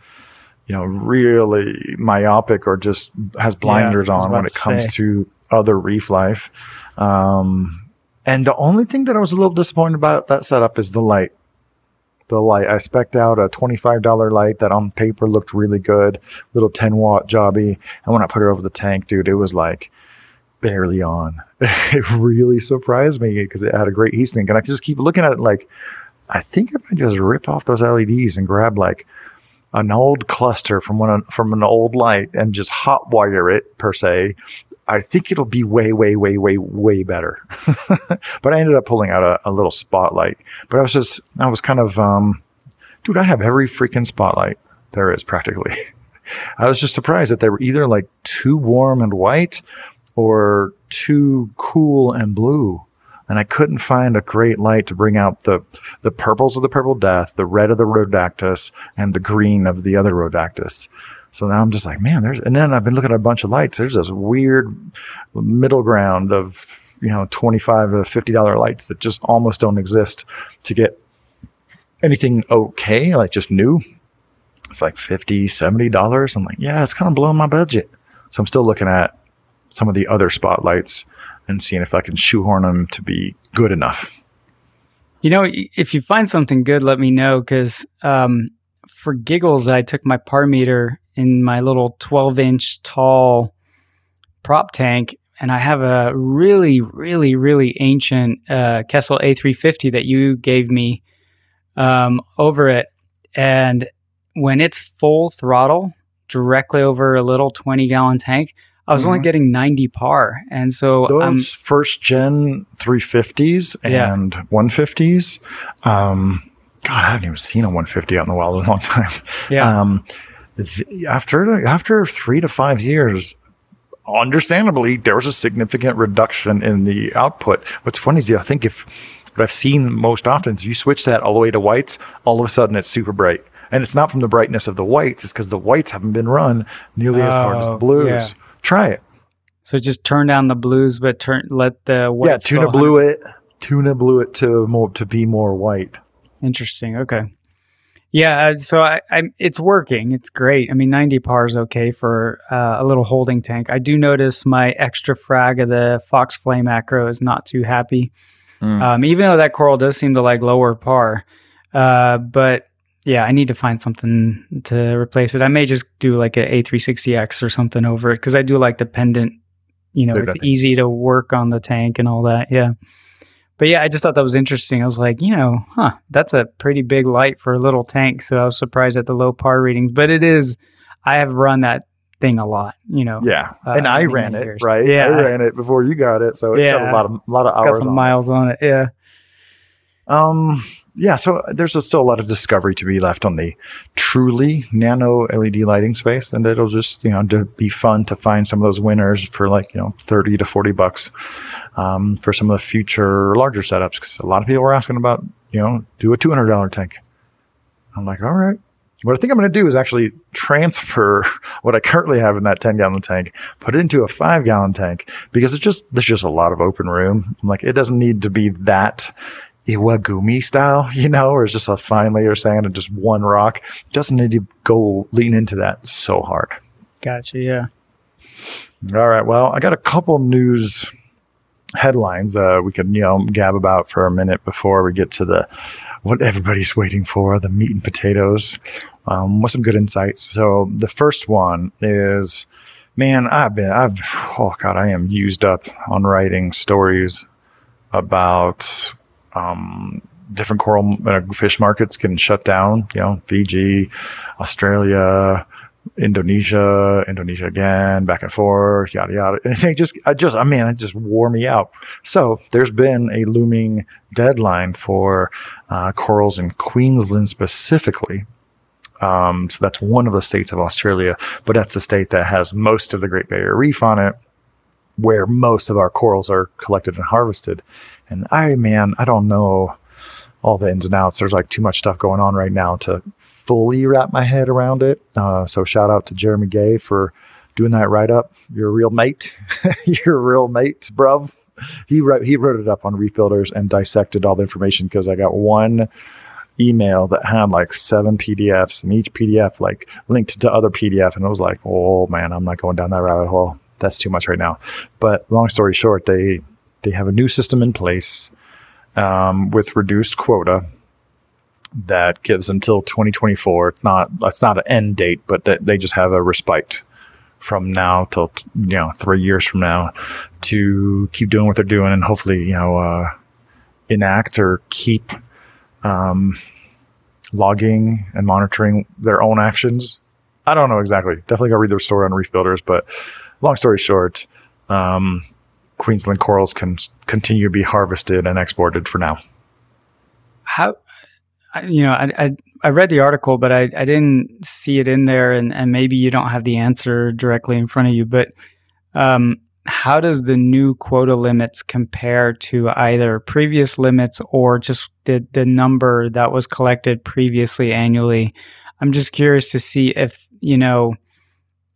B: you know, really myopic or just has blinders
C: was
B: on when it
C: to
B: comes
C: say.
B: to other reef life. Um, and the only thing that I was a little disappointed about that setup is the light. The light. I spec'd out a $25 light that on paper looked really good, little 10 watt jobby. And when I put it over the tank, dude, it was like barely on. it really surprised me because it had a great heat sink. And I just keep looking at it like, I think if I just rip off those LEDs and grab like an old cluster from one from an old light and just hot wire it per se, I think it'll be way, way, way, way, way better. but I ended up pulling out a, a little spotlight. But I was just, I was kind of, um, dude, I have every freaking spotlight there is practically. I was just surprised that they were either like too warm and white or too cool and blue. And I couldn't find a great light to bring out the the purples of the purple death, the red of the rhodactis, and the green of the other rhodactis. So now I'm just like, man, there's and then I've been looking at a bunch of lights. There's this weird middle ground of you know 25 to 50 dollar lights that just almost don't exist to get anything okay, like just new. It's like 50 70 dollars. I'm like, yeah, it's kind of blowing my budget. So I'm still looking at some of the other spotlights and seeing if I can shoehorn them to be good enough.
C: You know, if you find something good, let me know because um, for giggles, I took my par meter in my little 12 inch tall prop tank, and I have a really, really, really ancient uh, Kessil A350 that you gave me um, over it. And when it's full throttle, directly over a little 20 gallon tank, I was only
B: Mhm.
C: getting 90 par. And so
B: Those
C: I'm
B: first gen 350s
C: Yeah.
B: and 150s, um, God, I haven't even seen a 150 out in the wild in a long time.
C: yeah.
B: Um, th- after after three to five years, understandably, there was a significant reduction in the output. What's funny is, I think if what I've seen most often is you switch that all the way to whites, all of a sudden it's super bright. And it's not from the brightness of the whites, it's because the whites haven't been run nearly as hard as the
C: Oh,
B: blues.
C: yeah.
B: Try it.
C: So just turn down the blues, but turn let the
B: yeah, tuna
C: go
B: blue it. Tuna blue it to more to be more white.
C: Interesting. Okay. Yeah. uh, So I, I, it's working. It's great. I mean, 90 par is okay for uh, a little holding tank. I do notice my extra frag of the Fox Flame Acro is not too happy.
B: Mm.
C: Um, even though that coral does seem to like lower par. Uh, but yeah, I need to find something to replace it. I may just do like a A360X or something over it because I do like the pendant. You know,
B: Dude,
C: it's easy to work on the tank and all that. Yeah. But yeah, I just thought that was interesting. I was like, you know, huh, that's a pretty big light for a little tank. So I was surprised at the low par readings. But it is, I have run that thing a lot, you know.
B: Yeah,
C: uh,
B: and I ran it
C: years.
B: right.
C: Yeah.
B: I ran it before you got it, so it's got
C: Yeah.
B: a lot of a lot of
C: It's got
B: hours.
C: some
B: on it.
C: miles on it. Yeah.
B: Um, yeah, so there's a, still a lot of discovery to be left on the truly nano LED lighting space, and it'll just you know be fun to find some of those winners for like you know thirty to forty bucks um, for some of the future larger setups. Because a lot of people were asking about you know do a two hundred dollar tank. I'm like, all right. What I think I'm going to do is actually transfer what I currently have in that 10 gallon tank, put it into a five gallon tank because it's just, there's just a lot of open room. I'm like, it doesn't need to be that Iwagumi style, you know, or it's just a fine layer of sand and just one rock. Doesn't need to go lean into that so hard.
C: Gotcha. Yeah.
B: All right. Well, I got a couple news headlines uh, we could, you know, gab about for a minute before we get to the what everybody's waiting for, the meat and potatoes, um, with some good insights. So the first one is, man, I've been, I've, oh God, I am used up on writing stories about um, different coral uh, fish markets can shut down. You know, Fiji, Australia, Indonesia, Indonesia again, back and forth, yada yada. And just, I just, I mean, it just wore me out. So there's been a looming deadline for uh, corals in Queensland specifically. Um, so that's one of the states of Australia, but that's the state that has most of the Great Barrier Reef on it, where most of our corals are collected and harvested. And I, man, I don't know all the ins and outs. There's like too much stuff going on right now to fully wrap my head around it. Uh, so shout out to Jeremy Gay for doing that write up. You're a real mate. You're a real mate, bruv. he wrote he wrote it up on Reef Builders and dissected all the information because I got one email that had like seven PDFs and each PDF like linked to other PDF and it was like, oh man, I'm not going down that rabbit hole. That's too much right now. But long story short, they they have a new system in place um, with reduced quota that gives until 2024. Not that's not an end date, but they just have a respite from now till you know three years from now to keep doing what they're doing and hopefully you know uh, enact or keep um, logging and monitoring their own actions. I don't know exactly. Definitely go read their story on Reef Builders, but long story short, um, Queensland corals can continue to be harvested and exported for now.
C: How, you know, I, I, I read the article, but I, I didn't see it in there, and, and maybe you don't have the answer directly in front of you. But um, how does the new quota limits compare to either previous limits or just the, the number that was collected previously annually? I'm just curious to see if, you know,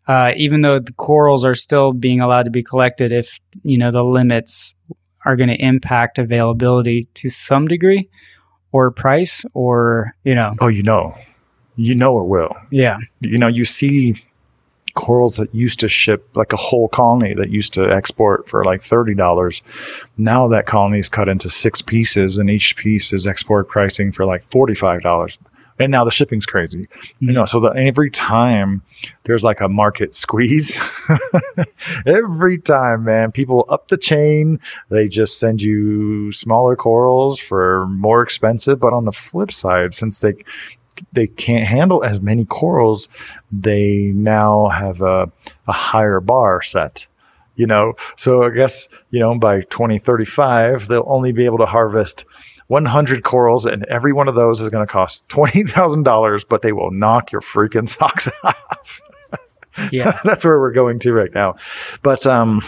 C: uh, even though the corals are still being allowed to be collected, if, you know, the limits are going to impact availability to some degree or price or, you know.
B: Oh, you know, you know it will.
C: Yeah.
B: You know, you see corals that used to ship like a whole colony that used to export for like $30 now that colony is cut into six pieces and each piece is export pricing for like $45 and now the shipping's crazy mm-hmm. you know so that every time there's like a market squeeze every time man people up the chain they just send you smaller corals for more expensive but on the flip side since they they can't handle as many corals, they now have a, a higher bar set. You know, so I guess, you know, by 2035, they'll only be able to harvest 100 corals, and every one of those is going to cost $20,000, but they will knock your freaking socks off.
C: Yeah.
B: That's where we're going to right now. But, um,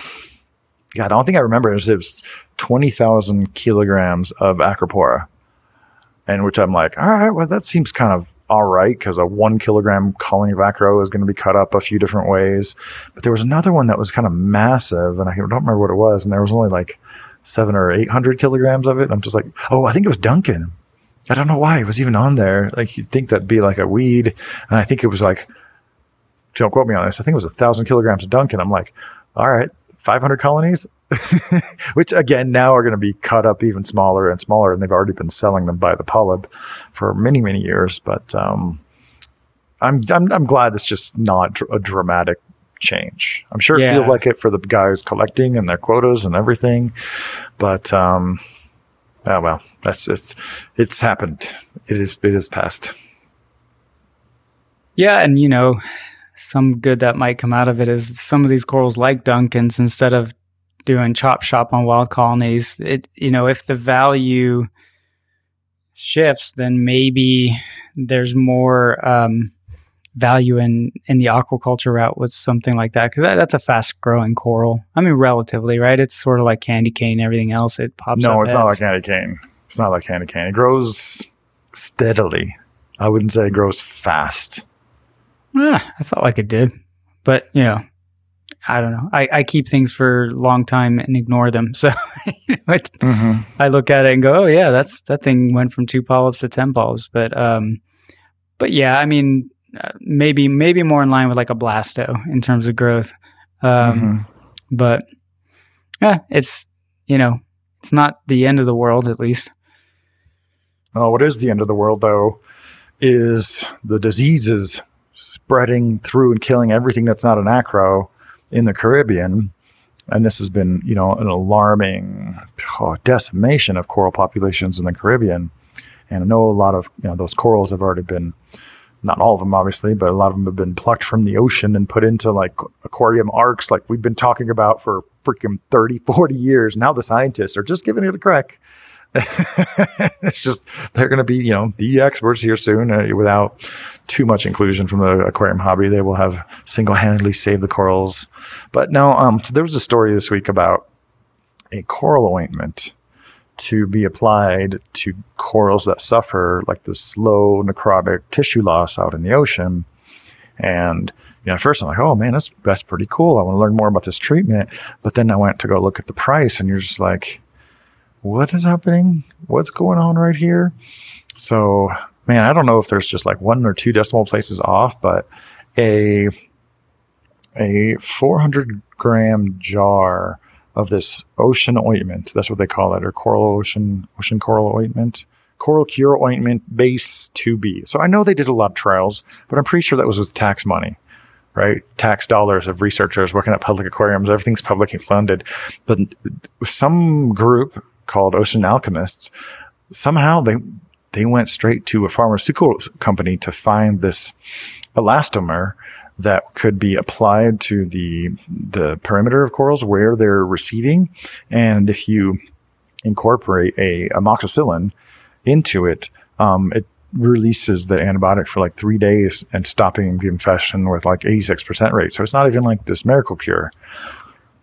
B: yeah, I don't think I remember it was 20,000 kilograms of acropora and which I'm like, all right, well, that seems kind of all right because a one kilogram colony of acro is going to be cut up a few different ways. But there was another one that was kind of massive, and I don't remember what it was, and there was only like seven or eight hundred kilograms of it. I'm just like, oh, I think it was Duncan. I don't know why it was even on there. Like you'd think that'd be like a weed, and I think it was like, don't quote me on this. I think it was a thousand kilograms of Duncan. I'm like, all right, 500 colonies, which again now are going to be cut up even smaller and smaller, and they've already been selling them by the polyp for many many years. But um, I'm, I'm I'm glad it's just not a dramatic change. I'm sure yeah. it feels like it for the guys collecting and their quotas and everything, but um, oh well, that's it's it's happened. It is it is past.
C: Yeah, and you know, some good that might come out of it is some of these corals like Duncan's instead of doing chop shop on wild colonies, it you know, if the value shifts, then maybe there's more um, value in in the aquaculture route with something like that because that, that's a fast growing coral. I mean, relatively, right? It's sort of like candy cane. Everything else, it pops.
B: No, it's
C: heads.
B: not like candy cane. It's not like candy cane. It grows steadily. I wouldn't say it grows fast.
C: Ah, I felt like it did, but you know, I don't know. I, I keep things for a long time and ignore them. So mm-hmm. I look at it and go, "Oh yeah, that's that thing went from two polyps to ten polyps." But um, but yeah, I mean, uh, maybe maybe more in line with like a blasto in terms of growth. Um, mm-hmm. but yeah, it's you know, it's not the end of the world at least.
B: Oh, what is the end of the world though? Is the diseases spreading through and killing everything that's not an acro in the Caribbean. And this has been, you know, an alarming oh, decimation of coral populations in the Caribbean. And I know a lot of, you know, those corals have already been, not all of them obviously, but a lot of them have been plucked from the ocean and put into like aquarium arks, like we've been talking about for freaking 30, 40 years. Now the scientists are just giving it a crack. it's just they're going to be you know the experts here soon uh, without too much inclusion from the aquarium hobby they will have single-handedly saved the corals but no um so there was a story this week about a coral ointment to be applied to corals that suffer like the slow necrotic tissue loss out in the ocean And you know, at first I'm like, oh man, that's that's pretty cool. I want to learn more about this treatment. But then I went to go look at the price, and you're just like, what is happening? What's going on right here? So, man, I don't know if there's just like one or two decimal places off, but a a 400 gram jar of this ocean ointment. That's what they call it, or coral ocean ocean coral ointment. Coral Cure ointment base 2B. So I know they did a lot of trials, but I'm pretty sure that was with tax money, right? Tax dollars of researchers working at public aquariums. Everything's publicly funded. But some group called Ocean Alchemists, somehow they they went straight to a pharmaceutical company to find this elastomer that could be applied to the the perimeter of corals where they're receding. And if you incorporate a amoxicillin into it, um, it releases the antibiotic for like three days and stopping the infection with like 86% rate. So it's not even like this miracle cure.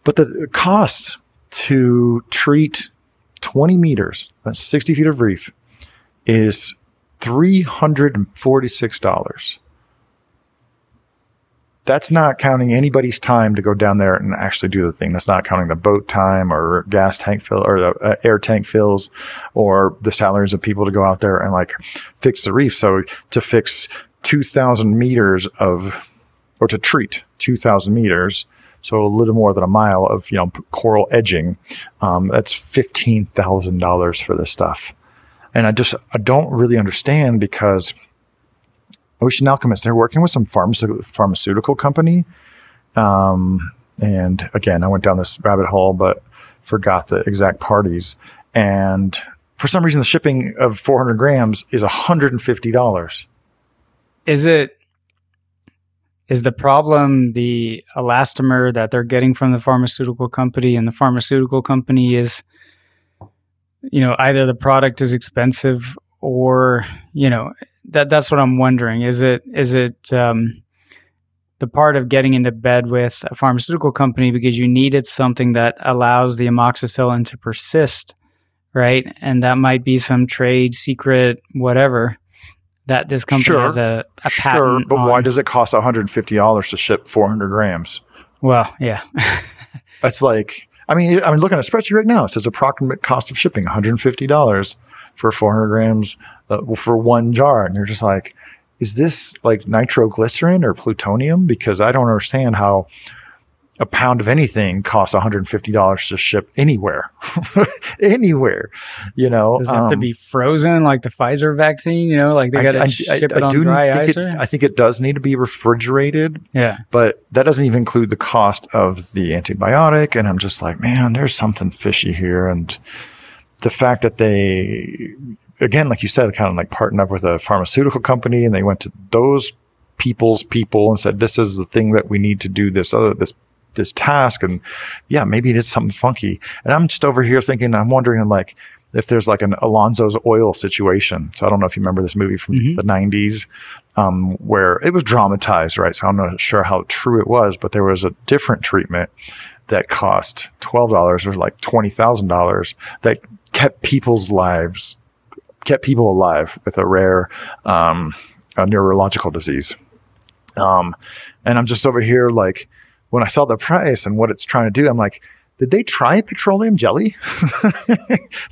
B: But the cost to treat 20 meters, that's 60 feet of reef, is $346 that's not counting anybody's time to go down there and actually do the thing. That's not counting the boat time or gas tank fill or the uh, air tank fills or the salaries of people to go out there and like fix the reef. So to fix 2,000 meters of, or to treat 2,000 meters, so a little more than a mile of you know coral edging, um, that's fifteen thousand dollars for this stuff. And I just I don't really understand because Ocean Alchemist. They're working with some pharmaceutical company. Um, and again, I went down this rabbit hole, but forgot the exact parties. And for some reason, the shipping of 400 grams is $150.
C: Is it is the problem the elastomer that they're getting from the pharmaceutical company and the pharmaceutical company is you know either the product is expensive or you know that that's what I'm wondering. Is it is it um, the part of getting into bed with a pharmaceutical company because you needed something that allows the amoxicillin to persist, right? And that might be some trade secret, whatever that this company
B: Sure.
C: has a, a
B: Sure,
C: patent.
B: but why does it cost $150 to ship 400 grams?
C: Well, yeah,
B: That's like, I mean, I'm looking at a spreadsheet right now. It says approximate cost of shipping $150 for 400 grams uh, for one jar. And you're just like, is this like nitroglycerin or plutonium? Because I don't understand how a pound of anything costs $150 to ship anywhere. anywhere, you know.
C: does it have to
B: Um,
C: be frozen like the Pfizer vaccine? You know, like they got to ship
B: I-
C: it
B: I
C: on dry ice.
B: it- I think it does need to be refrigerated
C: yeah,
B: but that doesn't even include the cost of the antibiotic. And I'm just like, man, there's something fishy here. And the fact that they, again, like you said, kind of like partnered up with a pharmaceutical company and they went to those people's people and said, this is the thing that we need to do this other, this, this task. And yeah, maybe it is something funky. And I'm just over here thinking, I'm wondering, I'm like, if there's like an Lorenzo's oil situation. So I don't know if you remember this movie from
C: Mhm.
B: the 90s um, where it was dramatized, right? So I'm not sure how true it was, but there was a different treatment that cost twelve dollars or like twenty thousand dollars that kept people's lives, kept people alive with a rare um, a neurological disease. Um, and I'm just over here like when I saw the price and what it's trying to do, I'm like, did they try petroleum jelly?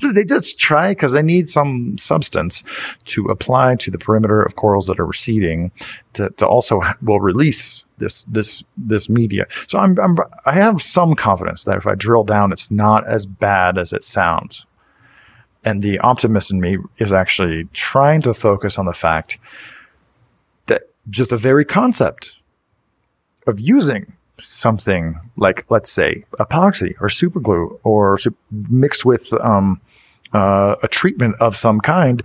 B: did they just try because they need some substance to apply to the perimeter of corals that are receding to, to also will release this this this media. So I'm, I'm I have some confidence that if I drill down, it's not as bad as it sounds. And the optimist in me is actually trying to focus on the fact that just the very concept of using something like, let's say, epoxy or superglue or mixed with um, uh, a treatment of some kind,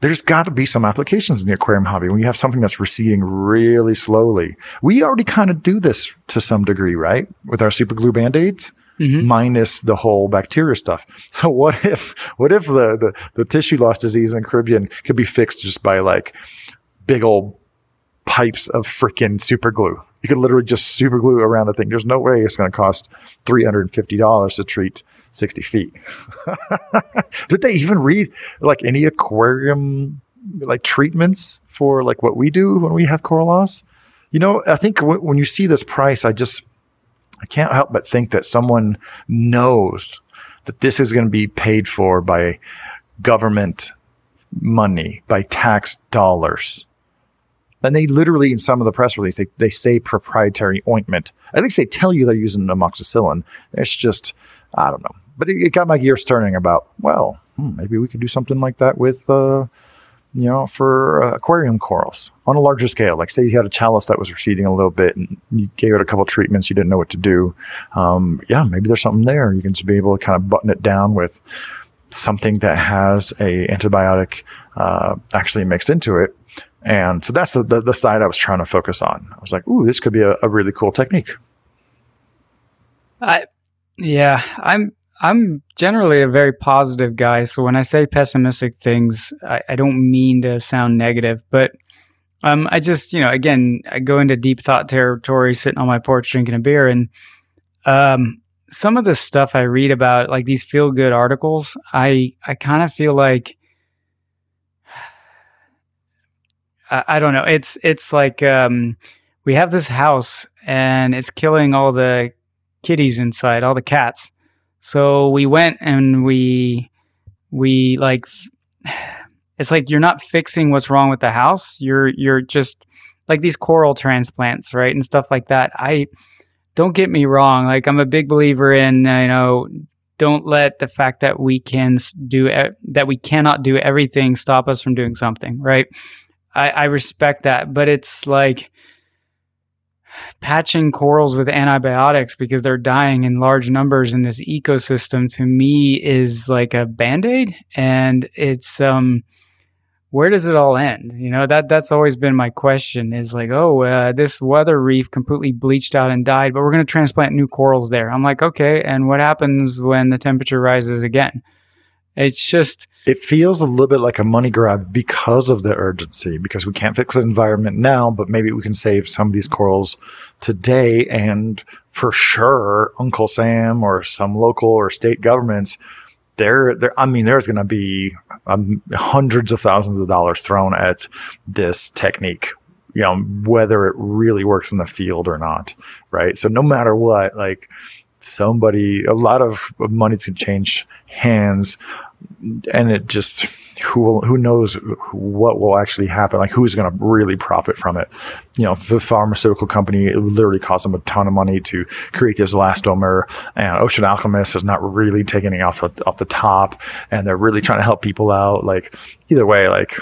B: there's got to be some applications in the aquarium hobby when you have something that's receding really slowly. We already kind of do this to some degree, right? With our superglue band-aids
C: Mhm.
B: minus the whole bacteria stuff. So what if what if the, the the tissue loss disease in Caribbean could be fixed just by like big old pipes of freaking super glue? You could literally just super glue around a thing. There's no way it's going to cost three hundred and fifty dollars to treat sixty feet. Did they even read like any aquarium like treatments for like what we do when we have coral loss? You know, I think w- when you see this price, I just I can't help but think that someone knows that this is going to be paid for by government money, by tax dollars. And they literally, in some of the press release, they, they say proprietary ointment. At least they tell you they're using amoxicillin. It's just, I don't know. But it, it got my gears turning about, well, hmm, maybe we could do something like that with, uh, you know, for uh, aquarium corals on a larger scale. Like, say you had a chalice that was receding a little bit and you gave it a couple treatments, you didn't know what to do. Um, yeah, maybe there's something there. You can just be able to kind of button it down with something that has a antibiotic uh, actually mixed into it and so that's the, the, the, side I was trying to focus on. I was like, ooh, this could be a, a really cool technique.
C: I, yeah, I'm, I'm generally a very positive guy. So when I say pessimistic things, I, I don't mean to sound negative, but um, I just, you know, again, I go into deep thought territory sitting on my porch drinking a beer. And um, some of the stuff I read about, like these feel good articles, I, I kind of feel like I, I don't know. It's it's like um, we have this house and it's killing all the kitties inside, all the cats. So we went and we we like it's like you're not fixing what's wrong with the house. You're you're just like these coral transplants, right? And stuff like that. I don't get me wrong, like I'm a big believer in uh, you know don't let the fact that we can do that we cannot do everything stop us from doing something, right? I, I respect that, but it's like patching corals with antibiotics because they're dying in large numbers in this ecosystem to me is like a band-aid. And it's um where does it all end? You know that that's always been my question is like oh uh, this weather reef completely bleached out and died but we're going to transplant new corals there. I'm like okay and what happens when the temperature rises again it's just
B: it feels a little bit like a money grab because of the urgency, because we can't fix the environment now, but maybe we can save some of these corals today. And for sure, Uncle Sam or some local or state governments, there, there. I mean, there's going to be um, hundreds of thousands of dollars thrown at this technique. You know, whether it really works in the field or not, right? So no matter what, like somebody, a lot of money's can change hands and it just who will, who knows what will actually happen? Like who's going to really profit from it? You know the pharmaceutical company it literally cost them a ton of money to create this elastomer and ocean alchemist is not really taking it off the, off the top and they're really trying to help people out. Like either way like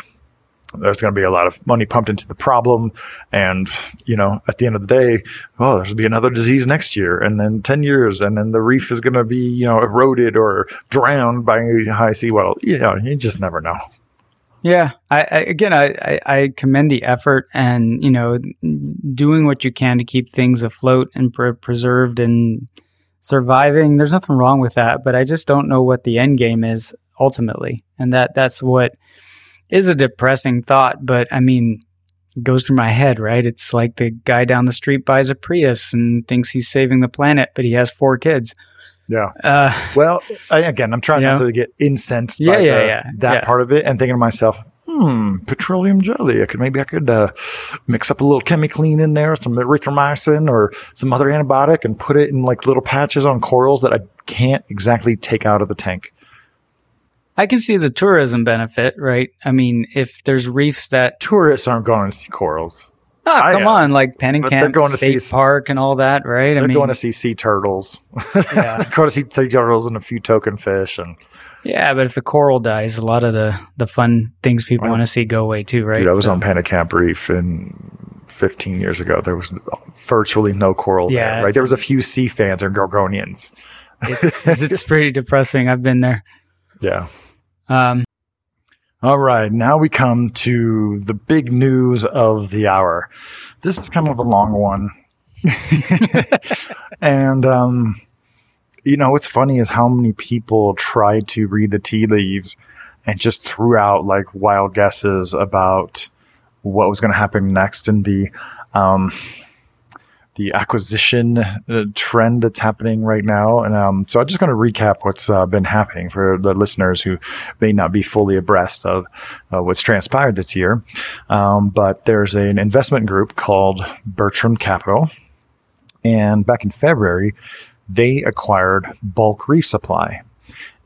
B: there's going to be a lot of money pumped into the problem. And, you know, at the end of the day, oh, there's going to be another disease next year and then 10 years. And then the reef is going to be, you know, eroded or drowned by high sea well. You know, you just never know.
C: Yeah, I, I again, I, I, commend the effort and you know doing what you can to keep things afloat and pre- preserved and surviving. There's nothing wrong with that, but I just don't know what the end game is ultimately, and that that's what is a depressing thought, but I mean, it goes through my head, right? It's like the guy down the street buys a Prius and thinks he's saving the planet, but he has four kids.
B: Yeah. Uh, well, I, again, I'm trying not know? to get incensed yeah, by yeah, the, yeah, that part of it and thinking to myself, hmm, petroleum jelly. I could maybe I could uh, mix up a little chemiclean in there, some erythromycin or some other antibiotic, and put it in like little patches on corals that I can't exactly take out of the tank.
C: I can see the tourism benefit, right? I mean, if there's reefs that
B: tourists aren't going to see corals.
C: Oh, come on, like Pennekamp going State to see, Park and all that, right?
B: They're I mean, going to see sea turtles. Yeah, they're going to see sea turtles and a few token fish, and
C: yeah. But if the coral dies, a lot of the the fun things people want to see go away too, right?
B: Dude, I was so. on Pennekamp Reef in 15 years ago. There was virtually no coral yeah, there, right? There was a few sea fans and gorgonians.
C: It's it's pretty depressing. I've been there.
B: Yeah. Um, all right, now we come to the big news of the hour. This is kind of a long one. and, um, you know, what's funny is how many people tried to read the tea leaves and just threw out like wild guesses about what was going to happen next in the, um, the acquisition uh, trend that's happening right now. And um, so I'm just going to recap what's uh, been happening for the listeners who may not be fully abreast of uh, what's transpired this year. Um, but there's an investment group called Bertram Capital. And back in February, they acquired Bulk Reef Supply.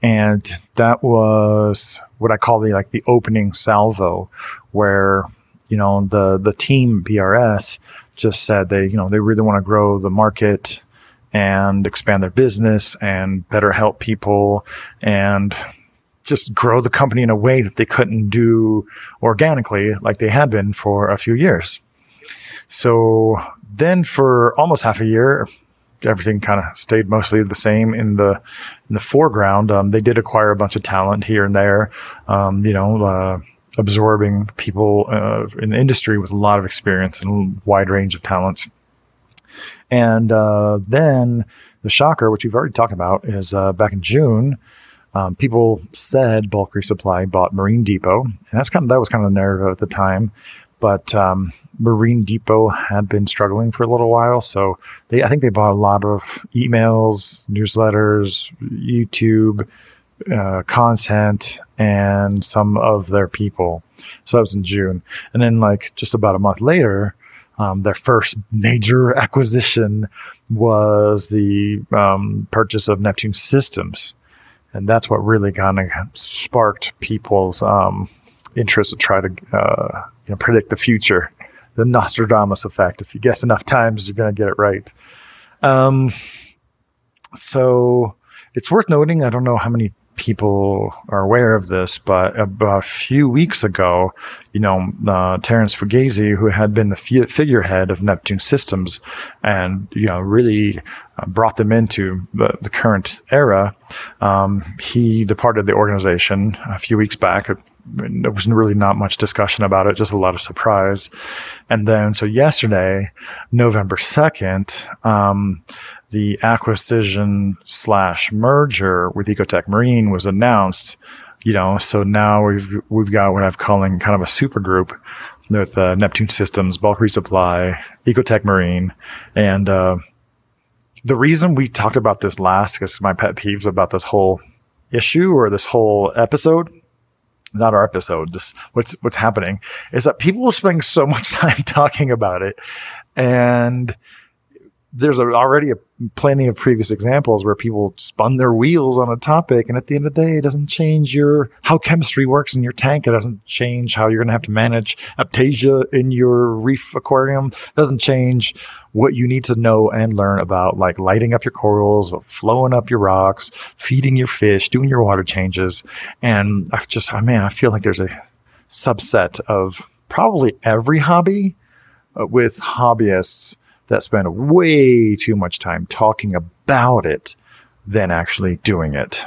B: And that was what I call the like the opening salvo, where you know the the team BRS just said they you know they really want to grow the market and expand their business and better help people and just grow the company in a way that they couldn't do organically like they had been for a few years. So then for almost half a year, everything kind of stayed mostly the same in the in the foreground. Um, they did acquire a bunch of talent here and there, um, you know, uh, absorbing people uh, in the industry with a lot of experience and a wide range of talents. And uh, then the shocker, which we've already talked about, is uh, back in June. Um, people said Bulk Reef Supply bought Marine Depot, and that's kind of that was kind of the narrative at the time. But um, Marine Depot had been struggling for a little while, so they I think they bought a lot of emails, newsletters, YouTube uh, content, and some of their people. So that was in June, and then like just about a month later, um, their first major acquisition was the um, purchase of Neptune Systems, and that's what really kind of sparked people's um, interest to try to uh, you know predict the future. The Nostradamus effect. If you guess enough times, you're going to get it right. Um, so it's worth noting. I don't know how many people are aware of this, but about a few weeks ago, you know, uh, Terence Fugazzi, who had been the f- figurehead of Neptune Systems and, you know, really uh, brought them into the, the current era, um, he departed the organization a few weeks back. There was really not much discussion about it, just a lot of surprise. And then, so yesterday, November 2nd, um, the acquisition slash merger with Ecotech Marine was announced, you know, so now we've we've got what I'm calling kind of a super group with uh, Neptune Systems, Bulk Reef Supply, Ecotech Marine, and uh, the reason we talked about this last, because my pet peeves about this whole issue or this whole episode, not our episode, just what's what's happening, is that people are spending so much time talking about it, and there's a, already a, plenty of previous examples where people spun their wheels on a topic, and at the end of the day, it doesn't change your how chemistry works in your tank. It doesn't change how you're going to have to manage Aiptasia in your reef aquarium. It doesn't change what you need to know and learn about like lighting up your corals, flowing up your rocks, feeding your fish, doing your water changes. And I just, oh man, I feel like there's a subset of probably every hobby uh, with hobbyists that spend way too much time talking about it than actually doing it.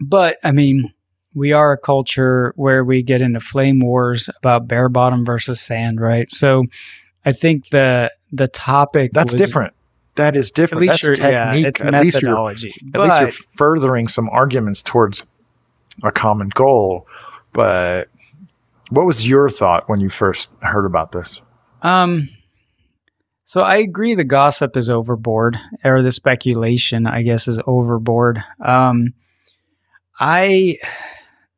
C: But I mean, we are a culture where we get into flame wars about bare bottom versus sand, right? So I think the the topic
B: that's
C: was,
B: different. That is different.
C: At least
B: that's technique.
C: Yeah, it's
B: at
C: methodology.
B: Least you're, at least you're furthering some arguments towards a common goal. But what was your thought when you first heard about this?
C: Um, so I agree the gossip is overboard, or the speculation, I guess, is overboard. Um, I,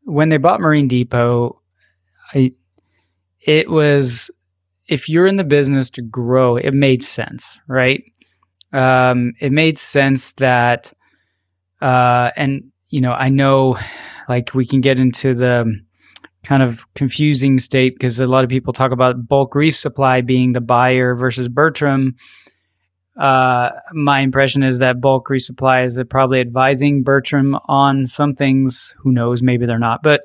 C: when they bought Marine Depot, I, it was, if you're in the business to grow, it made sense, right? Um, it made sense that, uh, and, you know, I know like we can get into the, kind of confusing state because a lot of people talk about bulk reef supply being the buyer versus Bertram. Uh, my impression is that bulk reef supply is probably advising Bertram on some things. Who knows? Maybe they're not. But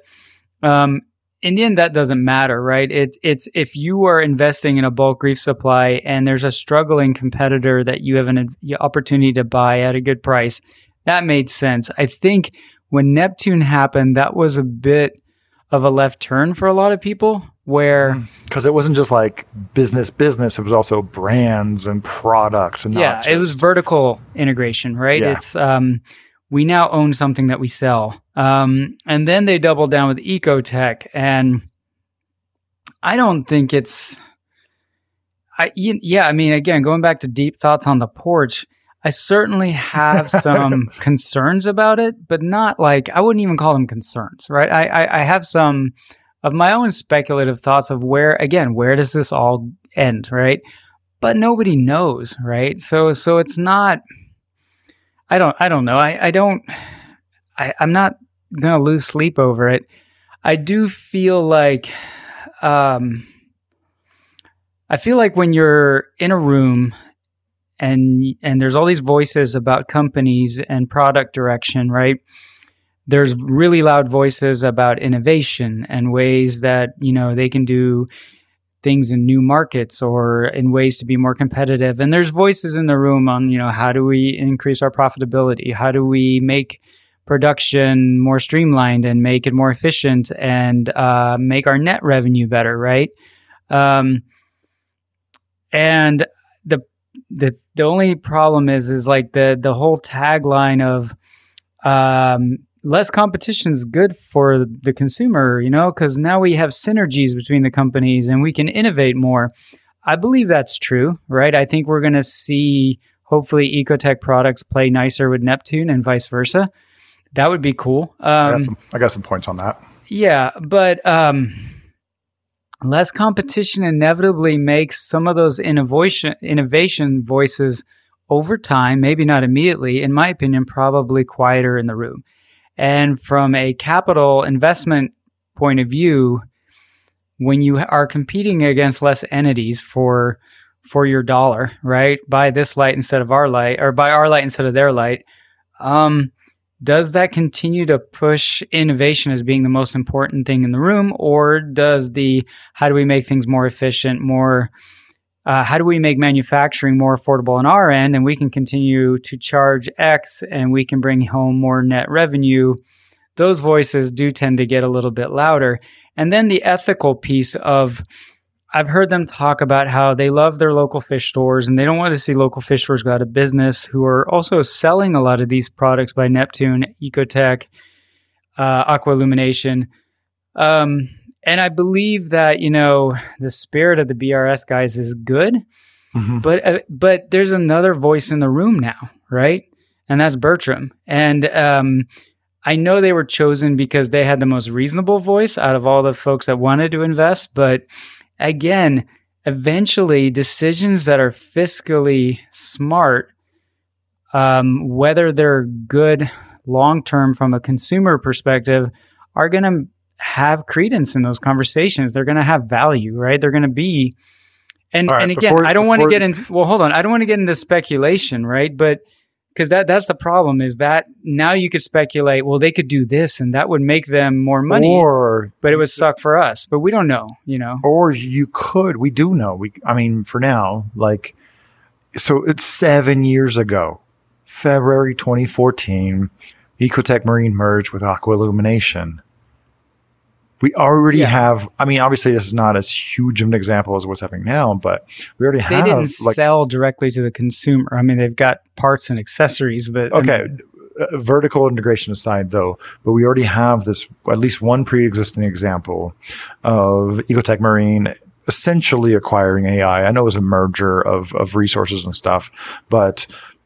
C: um, in the end, that doesn't matter, right? It, it's if you are investing in a bulk reef supply and there's a struggling competitor that you have an opportunity to buy at a good price, that made sense. I think when Neptune happened, that was a bit of a left turn for a lot of people where
B: because mm. it wasn't just like business business it was also brands and products and
C: yeah it was vertical integration right yeah. it's um we now own something that we sell um and then they doubled down with ecotech and i don't think it's I yeah, I mean, again, going back to deep thoughts on the porch, I certainly have some concerns about it, but not like I wouldn't even call them concerns, right? I, I, I have some of my own speculative thoughts of where again, where does this all end, right? But nobody knows, right? So so it's not I don't I don't know. I, I don't I, I'm not gonna lose sleep over it. I do feel like um I feel like when you're in a room and and there's all these voices about companies and product direction, right? There's really loud voices about innovation and ways that, you know, they can do things in new markets or in ways to be more competitive. And there's voices in the room on, you know, how do we increase our profitability? How do we make production more streamlined and make it more efficient and uh, make our net revenue better, right? Um, and the the only problem is is like the the whole tagline of um, less competition is good for the consumer, you know, because now we have synergies between the companies and we can innovate more. I believe that's true, right? I think we're going to see hopefully Ecotech products play nicer with Neptune and vice versa. That would be cool. Um,
B: I, got some, I got some points on that.
C: Yeah, but um, less competition inevitably makes some of those innovation innovation voices over time, maybe not immediately, in my opinion, probably quieter in the room. And from a capital investment point of view, when you are competing against less entities for for your dollar, right? Buy this light instead of our light, or buy our light instead of their light. Um, does that continue to push innovation as being the most important thing in the room or does the how do we make things more efficient more uh, how do we make manufacturing more affordable on our end and we can continue to charge x and we can bring home more net revenue? Those voices do tend to get a little bit louder. And then the ethical piece of I've heard them talk about how they love their local fish stores and they don't want to see local fish stores go out of business who are also selling a lot of these products by Neptune, Ecotech, uh, Aqua Illumination. Um, and I believe that, you know, the spirit of the BRS guys is good, mm-hmm. but, uh, but there's another voice in the room now, right? And that's Bertram. And, um, I know they were chosen because they had the most reasonable voice out of all the folks that wanted to invest, but again, eventually decisions that are fiscally smart, um, whether they're good long term from a consumer perspective, are going to have credence in those conversations. They're going to have value, right? They're going to be. And, right, and again, before, I don't want to get into, well, hold on. I don't want to get into speculation, right? But because that that's the problem is that now you could speculate well they could do this and that would make them more money or but it would suck for us but we don't know you know?
B: Or you could we do know we i mean for now like so it's seven years ago february 2014 ecotech marine merged with aqua illumination we already yeah. have i mean obviously this is not as huge of an example as what's happening now but we already
C: they
B: have
C: they didn't like, sell directly to the consumer i mean they've got parts and accessories but
B: okay I mean, uh, vertical integration aside though but we already have this at least one pre-existing example of ecotech marine essentially acquiring ai i know it was a merger of, of resources and stuff but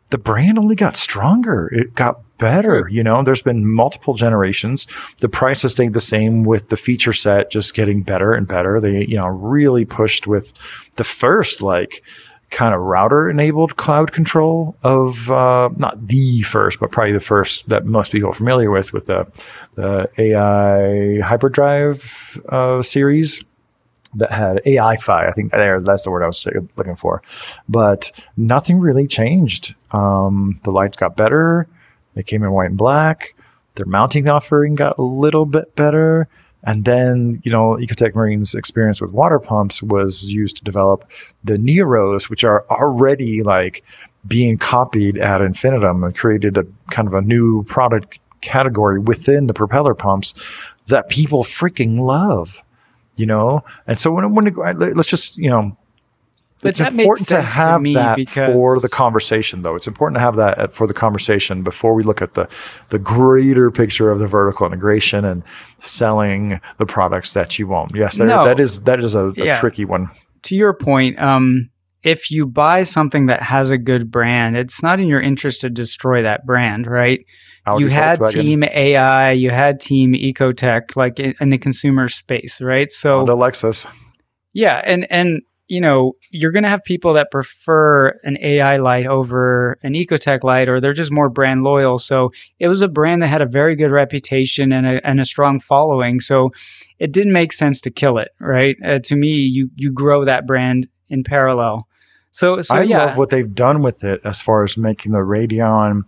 B: the brand only got stronger. It got better. You know, there's been multiple generations. The price has stayed the same with the feature set just getting better and better. They, you know, really pushed with the first like kind of router enabled cloud control of uh, not the first, but probably the first that most people are familiar with with the the AI hyperdrive uh, series that had AI fi. I think there that's the word I was looking for, but nothing really changed. Um, the lights got better. They came in white and black. Their mounting offering got a little bit better. And then, you know, Ecotech Marine's experience with water pumps was used to develop the Neros, which are already like being copied ad infinitum and created a kind of a new product category within the propeller pumps that people freaking love you know. And so when when let's just you know.
C: But it's important to have to
B: that for the conversation, though. It's important to have that for the conversation before we look at the the greater picture of the vertical integration and selling the products that you own. Yes, that, no. that is that is a, a yeah. tricky one.
C: To your point, um, if you buy something that has a good brand, it's not in your interest to destroy that brand, right?
B: Audi,
C: you had
B: Volkswagen,
C: Team AI, you had Team Ecotech, like in, in the consumer space, right? So
B: Honda, Lexus.
C: yeah, and and you know you're going to have people that prefer an AI light over an Ecotech light, or they're just more brand loyal. So it was a brand that had a very good reputation and a and a strong following. So it didn't make sense to kill it, right? Uh, to me, you you grow that brand in parallel. So so
B: I
C: yeah,
B: love what they've done with it as far as making the Radion,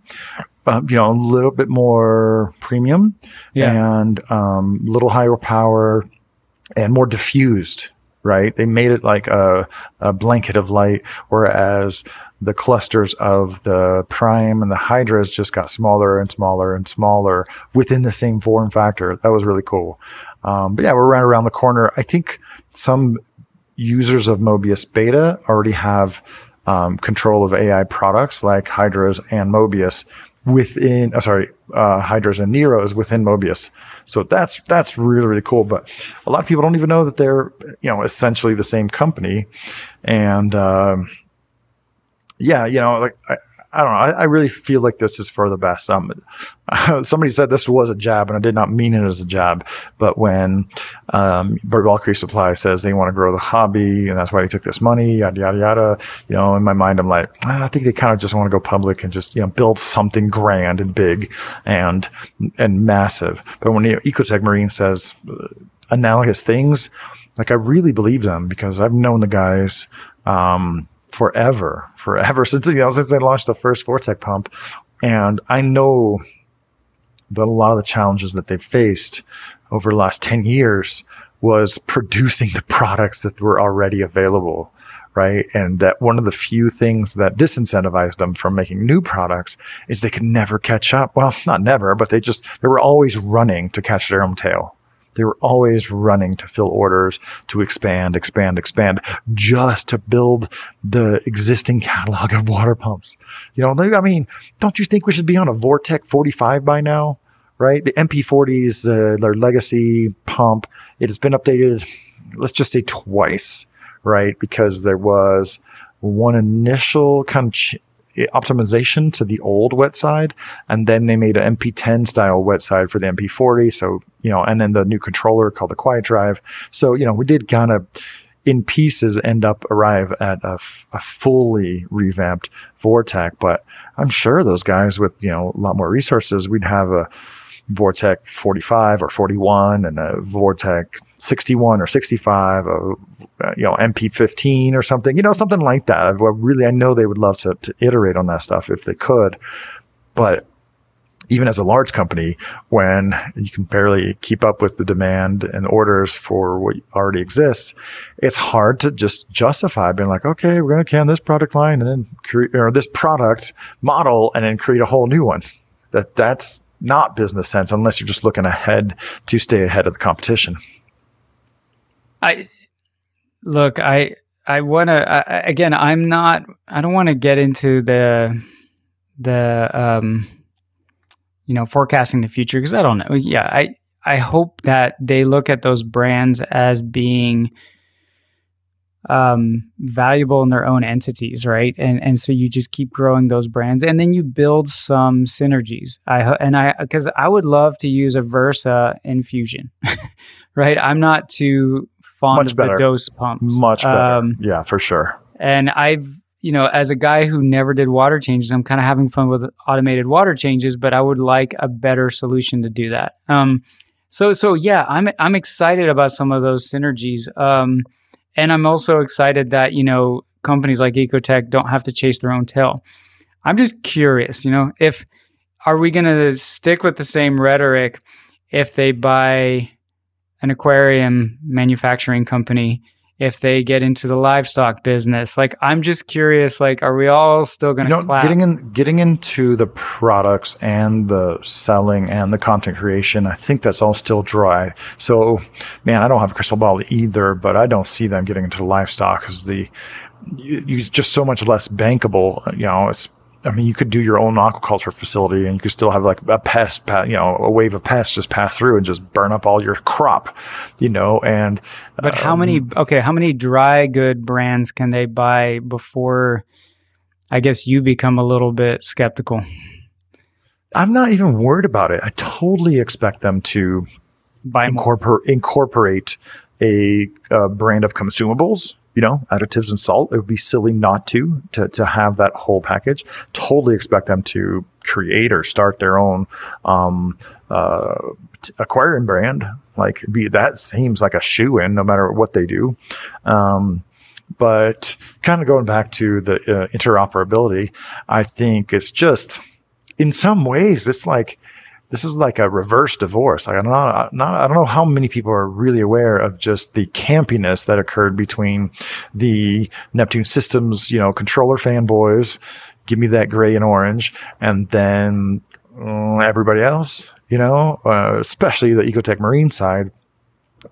B: uh, you know, a little bit more premium
C: yeah.
B: and um, a little higher power and more diffused. Right? They made it like a, a blanket of light, whereas the clusters of the Prime and the Hydras just got smaller and smaller and smaller within the same form factor. That was really cool. Um, but yeah, we're right around the corner. I think some users of Mobius Beta already have um, control of AI products like Hydras and Mobius within. Uh, sorry, uh, Hydras and Neros within Mobius. So that's that's really really cool. But a lot of people don't even know that they're you know essentially the same company, and um, yeah, you know, like I, I don't know. I, I, really feel like this is for the best. Um, somebody said this was a jab, and I did not mean it as a jab. But when um, Bulk Reef Supply says they want to grow the hobby, and that's why they took this money, yada yada yada. You know, in my mind, I'm like, ah, I think they kind of just want to go public and just you know build something grand and big and and massive. But when Ecotech Marine says analogous things, like I really believe them because I've known the guys. Um, forever, forever since you know since they launched the first VorTech pump, and I know that a lot of the challenges that they've faced over the last ten years was producing the products that were already available. Right. And that one of the few things that disincentivized them from making new products is they could never catch up. Well, not never, but they just, they were always running to catch their own tail. They were always running to fill orders, to expand, expand, expand, just to build the existing catalog of water pumps. You know, I mean, don't you think we should be on a VorTech 45 by now? Right? The MP40s, uh, their legacy pump, it has been updated, let's just say twice, right? Because there was one initial kind of ch- optimization to the old wet side, and then they made an MP10 style wet side for the MP40. So you know, and then the new controller called the Quiet Drive. So you know, we did kind of in pieces end up arrive at a, f- a fully revamped VorTech, but I'm sure those guys with you know a lot more resources, we'd have a VorTech 45 or 41 and a VorTech 61 or 65, a, uh, you know, MP15 or something, you know, something like that. really, I know they would love to, to iterate on that stuff if they could. But even as a large company, when you can barely keep up with the demand and orders for what already exists, it's hard to just justify being like, okay, we're going to can this product line and then create, or this product model and then create a whole new one. That that's not business sense unless you're just looking ahead to stay ahead of the competition.
C: I look, I I want to again. I'm not. I don't want to get into the the um, you know, forecasting the future because I don't know. Yeah, I I hope that they look at those brands as being um, valuable in their own entities, right? And and so you just keep growing those brands, and then you build some synergies. I and I because I would love to use a Versa in Fusion, right? I'm not too fond
B: Much
C: of
B: better.
C: the dose pumps.
B: Much better.
C: Um,
B: yeah, for sure.
C: and I've you know, as a guy who never did water changes, I'm kind of having fun with automated water changes, but I would like a better solution to do that. Um, so so yeah, I'm I'm excited about some of those synergies. Um, and I'm also excited that, you know, companies like Ecotech don't have to chase their own tail. I'm just curious, you know, if are we going to stick with the same rhetoric if they buy an aquarium manufacturing company if they get into the livestock business. Like I'm just curious, like are we all still going to
B: you know, getting in getting into the products and the selling and the content creation, I think that's all still dry. So, man, I don't have a crystal ball either, but I don't see them getting into the livestock because the you, you just so much less bankable. You know, it's I mean, you could do your own aquaculture facility, and you could still have like a pest, you know, a wave of pests just pass through and just burn up all your crop, you know. And
C: But how many?
B: um,
C: Okay, how many dry good brands can they buy before? I guess you become a little bit skeptical.
B: I'm not even worried about it. I totally expect them to
C: Buy more.
B: incorporate incorporate a, uh brand of consumables. You know, additives and salt. It would be silly not to to to have that whole package. Totally expect them to create or start their own um, uh, aquarium brand. Like be that seems like a shoe in, no matter what they do. Um, but kind of going back to the uh, interoperability, I think it's just in some ways it's like this is like a reverse divorce. Like I'm not, know, not, I don't know how many people are really aware of just the campiness that occurred between the Neptune Systems, you know, controller fanboys. Give me that gray and orange, and then uh, everybody else, you know, uh, especially the Ecotech Marine side.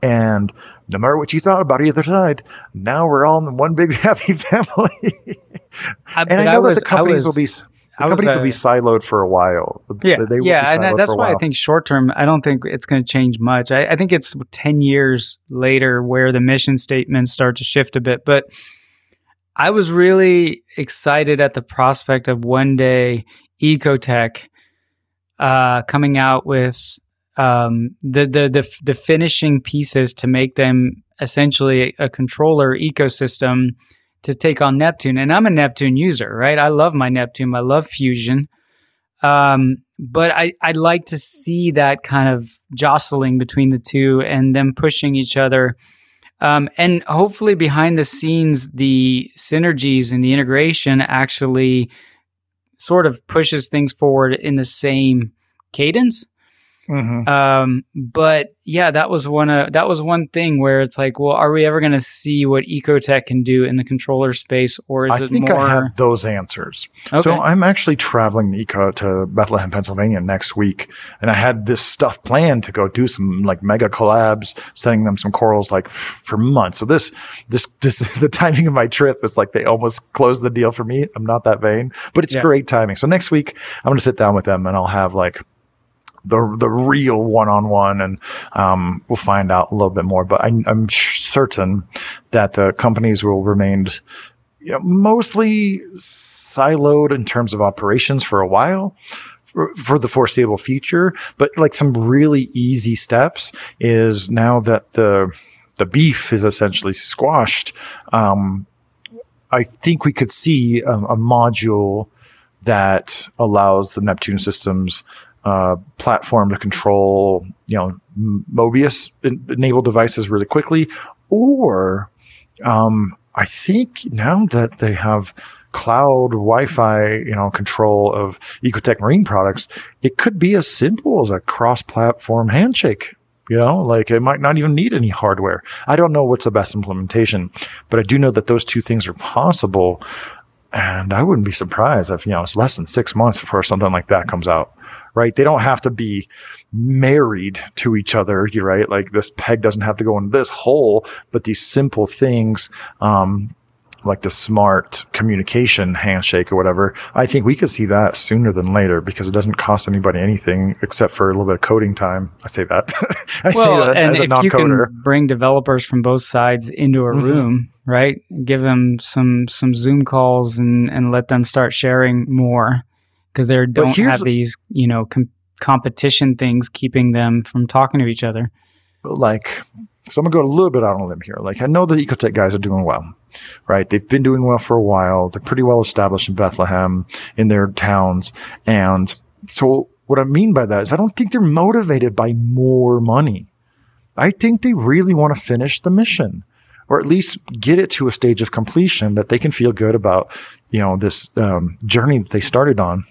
B: And no matter what you thought about either side, now we're all in one big happy family.
C: I,
B: and I know that
C: was-
B: the companies
C: was-
B: will be. The companies will be siloed for a while.
C: Yeah,
B: They
C: yeah, and that- that's why I think short term. I don't think it's going to change much. I, I think it's ten years later where the mission statements start to shift a bit. But I was really excited at the prospect of one day Ecotech uh, coming out with um, the, the the the finishing pieces to make them essentially a controller ecosystem to take on Neptune. And I'm a Neptune user, right? I love my Neptune. I love Fusion. Um, but I, I'd like to see that kind of jostling between the two and them pushing each other. Um, and hopefully behind the scenes, the synergies and the integration actually sort of pushes things forward in the same cadence.
B: Mhm.
C: Um, but yeah, that was one uh, that was one thing where it's like, well, are we ever going to see what Ecotech can do in the controller space, or is
B: I
C: it
B: think
C: more?
B: I have those answers.
C: okay.
B: So I'm actually traveling to Eco to Bethlehem, Pennsylvania next week, and I had this stuff planned to go do some like mega collabs, sending them some corals like for months. So this, this, this, the timing of my trip is like they almost closed the deal for me. I'm not that vain, but it's
C: Yeah.
B: great timing. So next week I'm going to sit down with them and I'll have like the the real one on one, and um, we'll find out a little bit more. But I, I'm certain that the companies will remain, you know, mostly siloed in terms of operations for a while. For, for the foreseeable future, but like some really easy steps is now that the the beef is essentially squashed. Um, I think we could see a, a module that allows the Neptune systems uh, platform to control, you know, Mobius en- enabled devices really quickly. Or um, I think now that they have cloud Wi-Fi, you know, control of Ecotech Marine products, it could be as simple as a cross-platform handshake. You know, like it might not even need any hardware. I don't know what's the best implementation, but I do know that those two things are possible. And I wouldn't be surprised if, you know, it's less than six months before something like that comes out, right? They don't have to be married to each other, you right? Like this peg doesn't have to go in this hole, but these simple things, um, like the smart communication handshake or whatever, I think we could see that sooner than later because it doesn't cost anybody anything except for a little bit of coding time. I say that. I say
C: well,
B: that
C: and
B: as a
C: if you
B: non-coder.
C: can bring developers from both sides into a
B: Mhm.
C: room, right? Give them some some Zoom calls and and let them start sharing more because they don't have these you know com- competition things keeping them from talking to each other.
B: like so I'm gonna go a little bit out on a limb here. Like I know the Ecotech guys are doing well, right? They've been doing well for a while. They're pretty well established in Bethlehem, in their towns, and so what I mean by that is I don't think they're motivated by more money. I think they really want to finish the mission, or at least get it to a stage of completion that they can feel good about, you know, this um, journey that they started on.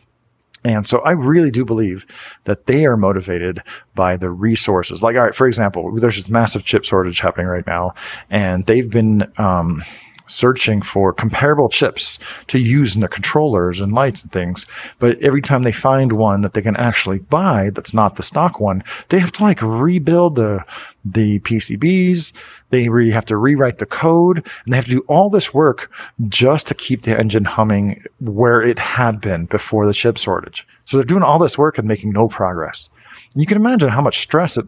B: And so I really do believe that they are motivated by the resources. Like, all right, for example, there's this massive chip shortage happening right now, and they've been um, searching for comparable chips to use in their controllers and lights and things. But every time they find one that they can actually buy that's not the stock one, they have to like rebuild the the PCBs. They re- have to rewrite the code and they have to do all this work just to keep the engine humming where it had been before the chip shortage. So they're doing all this work and making no progress. And you can imagine how much stress it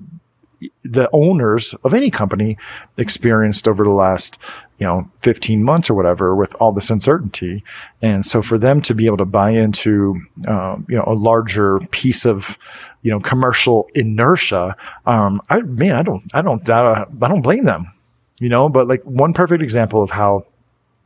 B: the owners of any company experienced over the last you know 15 months or whatever with all this uncertainty. And so for them to be able to buy into um, you know a larger piece of you know commercial inertia um, i man i don't i don't i don't blame them you know but like one perfect example of how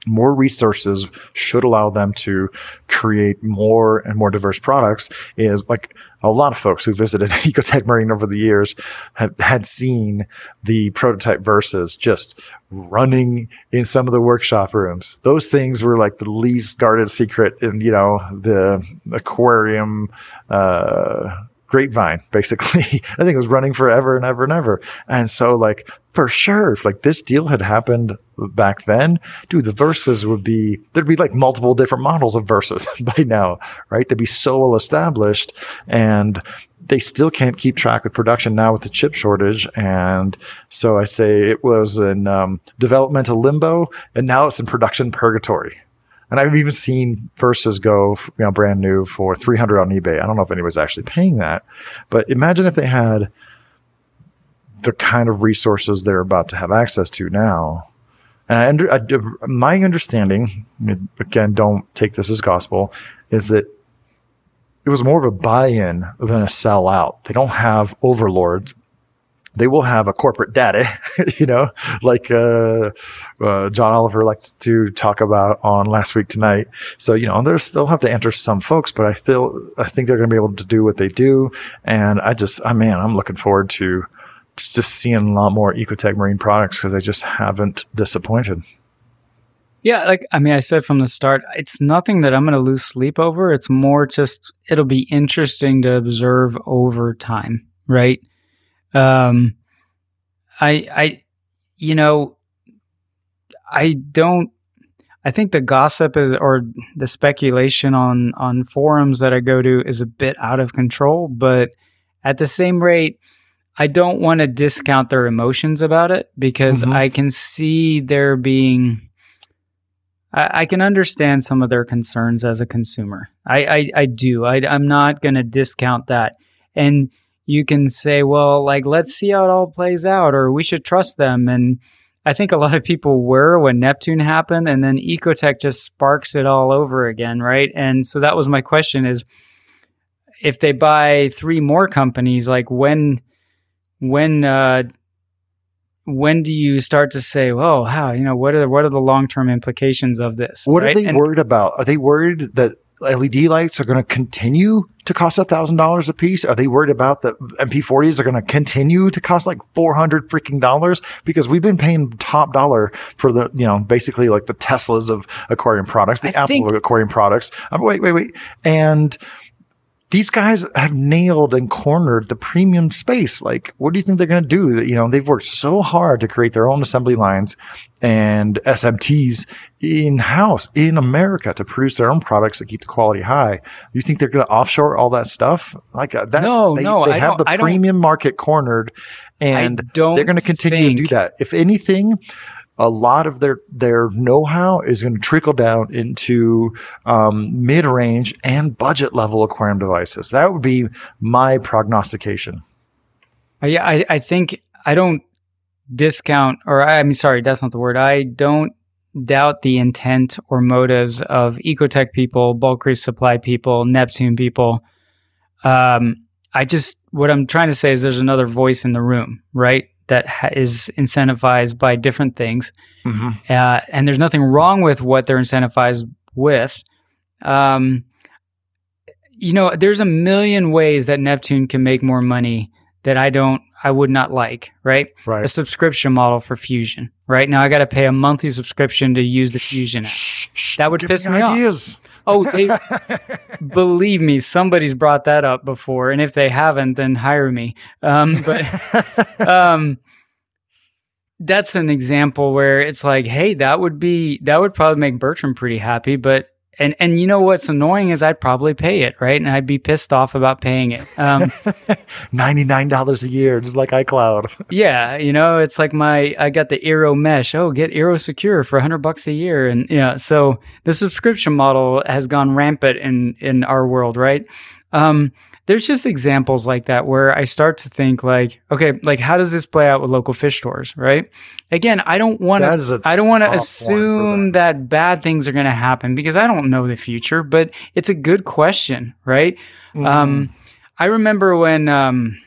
B: more resources should allow them to create more and more diverse products is like a lot of folks who visited Ecotech Marine over the years have had seen the prototype Versas just running in some of the workshop rooms. Those things were like the least guarded secret in, you know, the aquarium, uh, grapevine, basically. I think it was running forever and ever and ever. And so, like, for sure, if like this deal had happened back then, dude, the Versas would be, there'd be like multiple different models of Versas by now, right? They'd be so well established and they still can't keep track with production now with the chip shortage. And so I say it was in um, developmental limbo and now it's in production purgatory. And I've even seen Versas go, you know, brand new for 300 on eBay. I don't know if anybody's actually paying that, but imagine if they had the kind of resources they're about to have access to now. And I under, I, my understanding, again, don't take this as gospel, is that it was more of a buy-in than a sell-out. They don't have overlords they will have a corporate daddy, you know, like uh, uh, John Oliver likes to talk about on Last Week Tonight. So you know, there's they'll have to answer some folks, but I feel I think they're going to be able to do what they do, and I just, I man, I'm looking forward to just seeing a lot more Ecotech Marine products because they just haven't disappointed.
C: Yeah, like I mean, I said from the start, it's nothing that I'm going to lose sleep over. It's more just it'll be interesting to observe over time, right? Um, I, I, you know, I don't. I think the gossip is, or the speculation on on forums that I go to is a bit out of control. But at the same rate, I don't want to discount their emotions about it because mm-hmm. I can see there being. I, I, can understand some of their concerns as a consumer. I I, I do. I, I'm not going to discount that. And you can say, well, like, let's see how it all plays out, or we should trust them. And I think a lot of people were when Neptune happened, and then Ecotech just sparks it all over again, right? And so that was my question: is if they buy three more companies, like when, when, uh, when do you start to say, "Well, how you know what are what are the long term implications of this?"
B: What right? are they and, worried about? Are they worried that LED lights are going to continue to cost a thousand dollars a piece? Are they worried about the MP40s are going to continue to cost like four hundred freaking dollars? Because we've been paying top dollar for the you know basically like the Teslas of aquarium products, the I Apple think- of aquarium products. Um, wait, wait, wait, and these guys have nailed and cornered the premium space. Like, what do you think they're going to do? You know, they've worked so hard to create their own assembly lines and SMTs in house in America to produce their own products that keep the quality high. You think they're going to offshore all that stuff? Like, uh, that's
C: no,
B: they,
C: no,
B: they
C: I
B: have the premium market cornered, and they're going to continue to do that. If anything, a lot of their their know-how is going to trickle down into um, mid-range and budget level aquarium devices. That would be my prognostication.
C: Uh, yeah, I, I think I don't discount, or I mean, sorry, that's not the word. I don't doubt the intent or motives of Ecotech people, bulk reef supply people, Neptune people. Um, I just what I'm trying to say is there's another voice in the room, right? That ha- is incentivized by different things. Mm-hmm. Uh, and there's nothing wrong with what they're incentivized with. Um, you know, there's a million ways that Neptune can make more money that I don't, I would not like, right?
B: Right.
C: A subscription model for Fusion, right? Now I got to pay a monthly subscription to use the Fusion app. That would piss
B: me,
C: me
B: ideas.
C: off. Oh, they, believe me, somebody's brought that up before, and if they haven't, then hire me. Um, but um, that's an example where it's like, hey, that would be that would probably make Bertram pretty happy, but and and you know what's annoying is I'd probably pay it, right? And I'd be pissed off about paying it. Um,
B: Ninety nine dollars a year, just like iCloud.
C: yeah, you know, it's like my I got the Eero mesh. Oh, get Eero Secure for hundred bucks a year, and you know, so the subscription model has gone rampant in in our world, right? Um, there's just examples like that where I start to think like, okay, like how does this play out with local fish stores, right? Again, I don't want
B: That is a
C: to I don't want to assume that bad things are going to happen because I don't know the future, but it's a good question, right?
B: Mm-hmm.
C: Um, I remember when, um,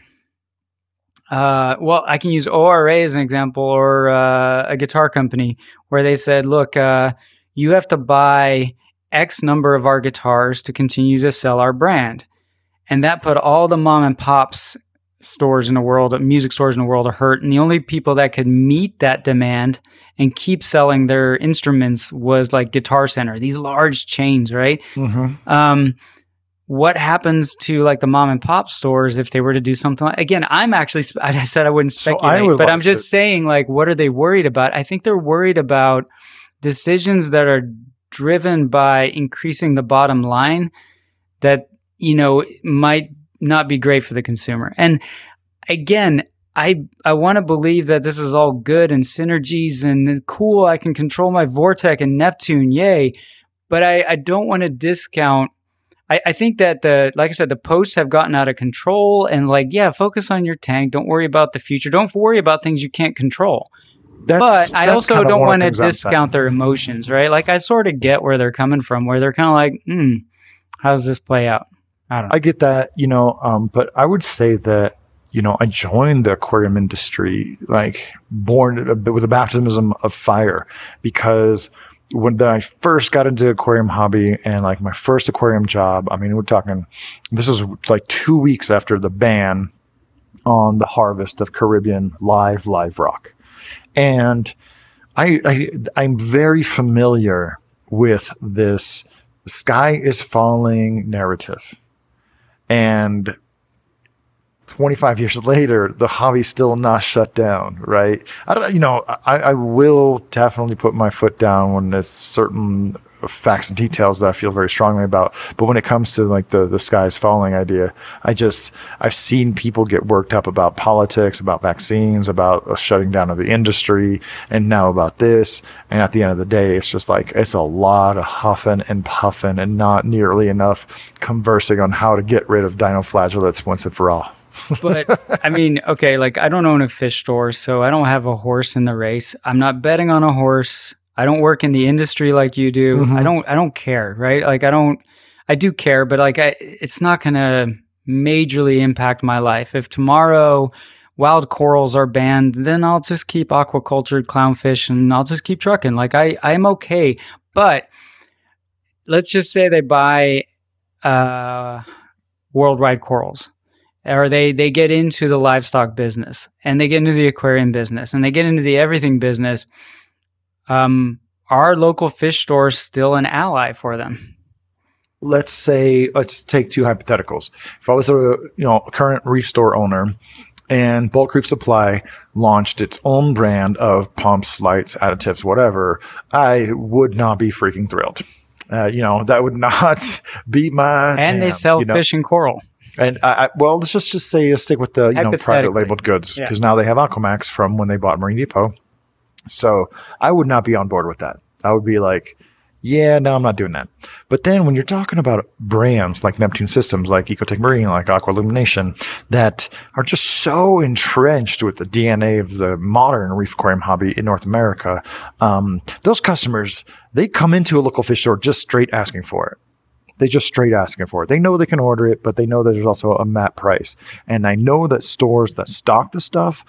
C: uh, well, I can use ORA as an example or uh, a guitar company where they said, look, uh, you have to buy X number of our guitars to continue to sell our brand. And that put all the mom and pops stores in the world, music stores in the world, are hurt. And the only people that could meet that demand and keep selling their instruments was like Guitar Center, these large chains, right?
B: Mhm.
C: um, what happens to like the mom and pop stores if they were to do something like again i'm actually i said i wouldn't
B: So I
C: speculate
B: would
C: but i'm just saying like what are they worried about i think they're worried about decisions that are driven by increasing the bottom line that you know might not be great for the consumer and again I I want to believe that this is all good and synergies and cool. I can control my VorTech and Neptune, yay! But I, I don't want to discount. I, I think that the like I said, the posts have gotten out of control and like yeah, focus on your tank. Don't worry about the future. Don't worry about things you can't control.
B: That's,
C: but I also don't want to
B: things I'm saying.
C: discount their emotions, right? Like I sort of get where they're coming from, where they're kind of like, hmm, how does this play out? I.
B: I get that, you know, um, but I would say that, you know, I joined the aquarium industry like born with a baptism of fire because when I first got into aquarium hobby and like my first aquarium job, I mean, we're talking, this was like two weeks after the ban on the harvest of Caribbean live, live rock. And I, I I'm very familiar with this sky is falling narrative. And 25 years later, the hobby's still not shut down, right? I don't, you know, I, I will definitely put my foot down when there's certain facts and details that I feel very strongly about. But when it comes to like the the sky's falling idea, I just I've seen people get worked up about politics, about vaccines, about a shutting down of the industry, and now about this. And at the end of the day, it's just like it's a lot of huffing and puffing, and not nearly enough conversing on how to get rid of dinoflagellates once and for all.
C: but I mean, okay, like I don't own a fish store, so I don't have a horse in the race. I'm not betting on a horse. I don't work in the industry like you do.
B: Mhm.
C: I don't I don't care, right? Like I don't I do care, but like I it's not going to majorly impact my life. If tomorrow wild corals are banned, then I'll just keep aquacultured clownfish and I'll just keep trucking. Like I I'm okay, but let's just say they buy uh worldwide corals or they they get into the livestock business and they get into the aquarium business and they get into the everything business um are local fish stores still an ally for them
B: let's say let's take two hypotheticals. If I was a you know current reef store owner and Bulk Reef Supply launched its own brand of pumps, lights, additives, whatever, I would not be freaking thrilled. Uh, you know that would not be my
C: and they sell
B: you know?
C: fish and coral
B: And I, I, well, let's just just say stick with the you know private labeled goods
C: Yeah.
B: because now they have AquaMaxx from when they bought Marine Depot. So I would not be on board with that. I would be like, yeah, no, I'm not doing that. But then when you're talking about brands like Neptune Systems, like Ecotech Marine, like Aqua Illumination, that are just so entrenched with the DNA of the modern reef aquarium hobby in North America, um, those customers they come into a local fish store just straight asking for it they just straight asking for it. They know they can order it, but they know there's also a MAP price. And I know that stores that stock the stuff,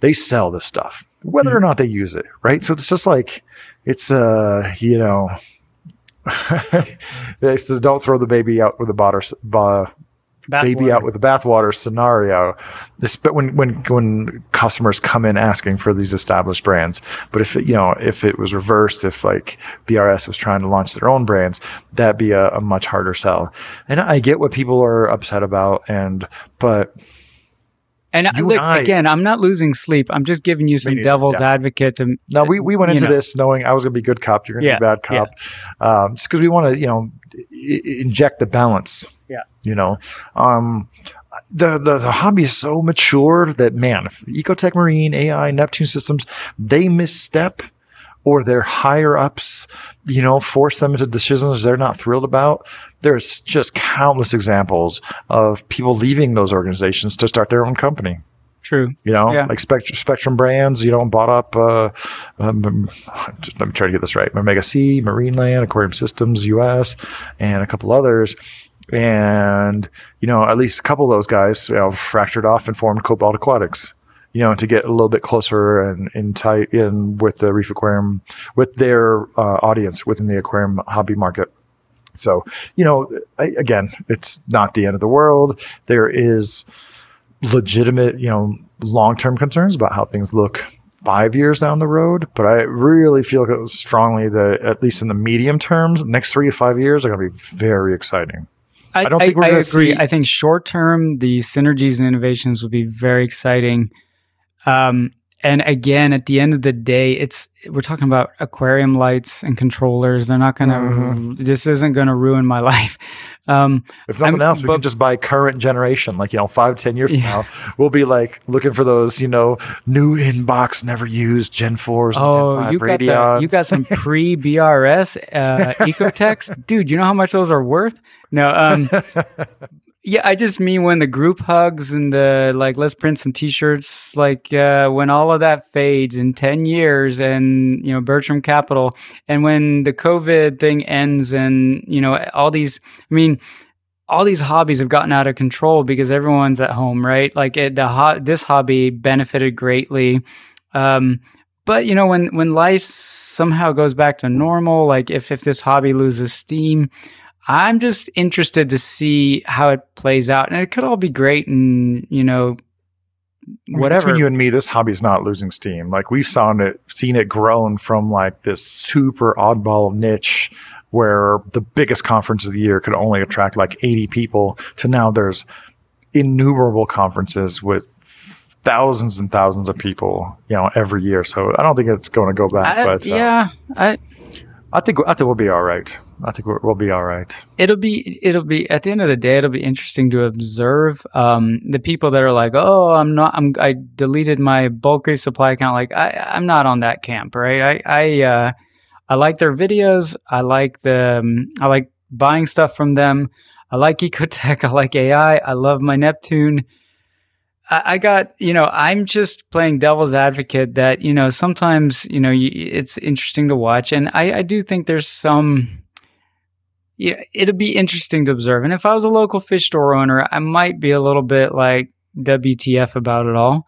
B: they sell the stuff, whether or not they use it, right? So it's just like it's uh, you know, it's the don't throw the baby out with the water, ba- baby
C: Bathwater.
B: out with the bathwater scenario. This, but when when when customers come in asking for these established brands, but if it, you know if it was reversed, if like BRS was trying to launch their own brands, that'd be a, a much harder sell. And I get what people are upset about, and but
C: And
B: You
C: look,
B: and I-
C: again, I'm not losing sleep. I'm just giving you some devil's
B: yeah.
C: advocate to.
B: No, we, we went into
C: know.
B: this knowing I was going to be good cop. You're going to
C: Yeah,
B: be bad cop. Um, just because we want to, you know, I- inject the balance.
C: Yeah.
B: You know, um, the, the the hobby is so mature that man, Ecotech Marine, AI, Neptune Systems, they misstep or their higher ups, you know, force them into decisions they're not thrilled about. There's just countless examples of people leaving those organizations to start their own company.
C: True.
B: You know,
C: Yeah.
B: like Spectrum, Spectrum Brands, you know, bought up, uh, um, let me try to get this right. Omega Sea, Marineland, Aquarium Systems US, and a couple others. And, you know, at least a couple of those guys, you know, fractured off and formed Cobalt Aquatics, you know, to get a little bit closer and in tight in with the Reef Aquarium, with their uh, audience within the aquarium hobby market. So, you know, I, again, it's not the end of the world. There is legitimate, you know, long term concerns about how things look five years down the road. But I really feel strongly that, at least in the medium terms, next three to five years are going to be very exciting.
C: I,
B: I don't think we're
C: I agree.
B: see-
C: I think short term, the synergies and innovations will be very exciting. Um, and again, at the end of the day, it's we're talking about aquarium lights and controllers. They're not gonna.
B: Mhm.
C: This isn't gonna ruin my life. Um,
B: If nothing
C: I'm-
B: else, we
C: but-
B: can just buy current generation, like, you know, five, ten years from now, we'll be like looking for those, you know, new inbox, never used Gen 4s and
C: oh,
B: Gen 5
C: you got the, you got some pre BRS uh, Ecotechs, dude. You know how much those are worth? No, um, yeah, I just mean when the group hugs and the like, let's print some T-shirts. Like uh, when all of that fades in ten years, and you know Bertram Capital, and when the COVID thing ends, and you know all these. I mean. All these hobbies have gotten out of control because everyone's at home, right? Like it, the ho- this hobby benefited greatly, um, but you know when when life somehow goes back to normal, like if if this hobby loses steam, I'm just interested to see how it plays out, and it could all be great, and you know, whatever.
B: Between you and me, this hobby's not losing steam. Like we've seen it, seen it grown from like this super oddball niche where the biggest conference of the year could only attract like 80 people to now there's innumerable conferences with thousands and thousands of people, you know, every year. So I don't think it's going to go back,
C: I-
B: but uh,
C: yeah, I,
B: I think I think we'll be all right. I think we'll be all right.
C: it'll be it'll be at the end of the day, it'll be interesting to observe um, the people that are like, oh, I'm not, I'm I deleted my bulk supply account. Like I, I'm not on that camp, right? I I uh, I like their videos. I like the um, I like buying stuff from them. I like Ecotech. I like AI. I love my Neptune. I, got you know I'm just playing devil's advocate that you know sometimes you know you, it's interesting to watch, and I, I do think there's some. Yeah, it'll be interesting to observe. And if I was a local fish store owner, I might be a little bit like WTF about it all.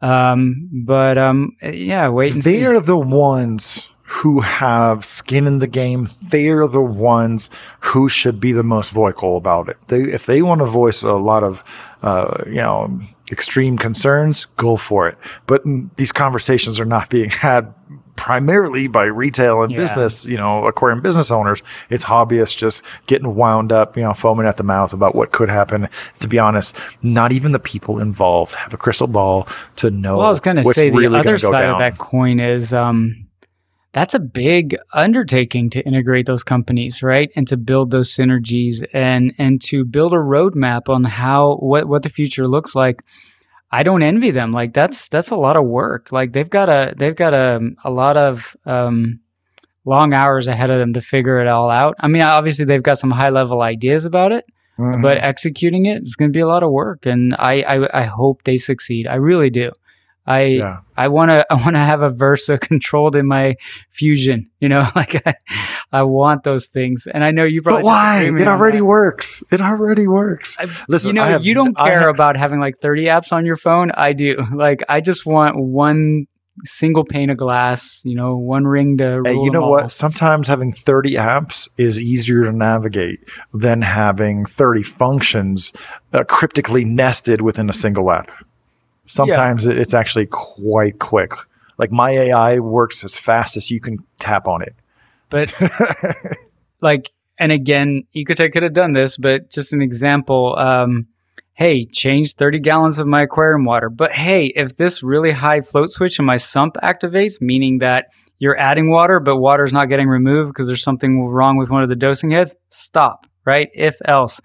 C: Um, but um, yeah, wait and
B: they
C: see.
B: are the ones who have skin in the game. They are the ones who should be the most vocal about it. They, if they want to voice a lot of, uh, you know, extreme concerns, go for it. But these conversations are not being had primarily by retail and
C: Yeah.
B: business, you know, aquarium business owners. It's hobbyists just getting wound up, you know, foaming at the mouth about what could happen. To be honest, not even the people involved have a crystal ball to know.
C: Well, I was going to say the
B: really
C: other side
B: down.
C: of that coin is um, that's a big undertaking to integrate those companies, right? And to build those synergies and and to build a roadmap on how what what the future looks like. I don't envy them. Like that's that's a lot of work. Like they've got a they've got a a lot of um, long hours ahead of them to figure it all out. I mean, obviously they've got some high level ideas about it,
B: Mhm.
C: but executing it is going to be a lot of work and I, I i hope they succeed i really do i
B: yeah.
C: i want to i want to have a versa controlled in my fusion you know like i, I want those things and i know you probably
B: But why? It already
C: that.
B: works. It already works.
C: I-
B: Listen,
C: you know
B: have-
C: you don't care
B: have-
C: about having like 30 apps on your phone i do like i just want one single pane of glass you know one ring to
B: Hey, you know what? Sometimes having 30 apps is easier to navigate than having 30 functions uh, cryptically nested within a single app. Sometimes it it's actually quite quick. Like my AI works as fast as you can tap on it.
C: but like and again ecotech could have done this but just an example um hey, change 30 gallons of my aquarium water. But hey, if this really high float switch in my sump activates, meaning that you're adding water, but water is not getting removed because there's something wrong with one of the dosing heads, stop, right? If else.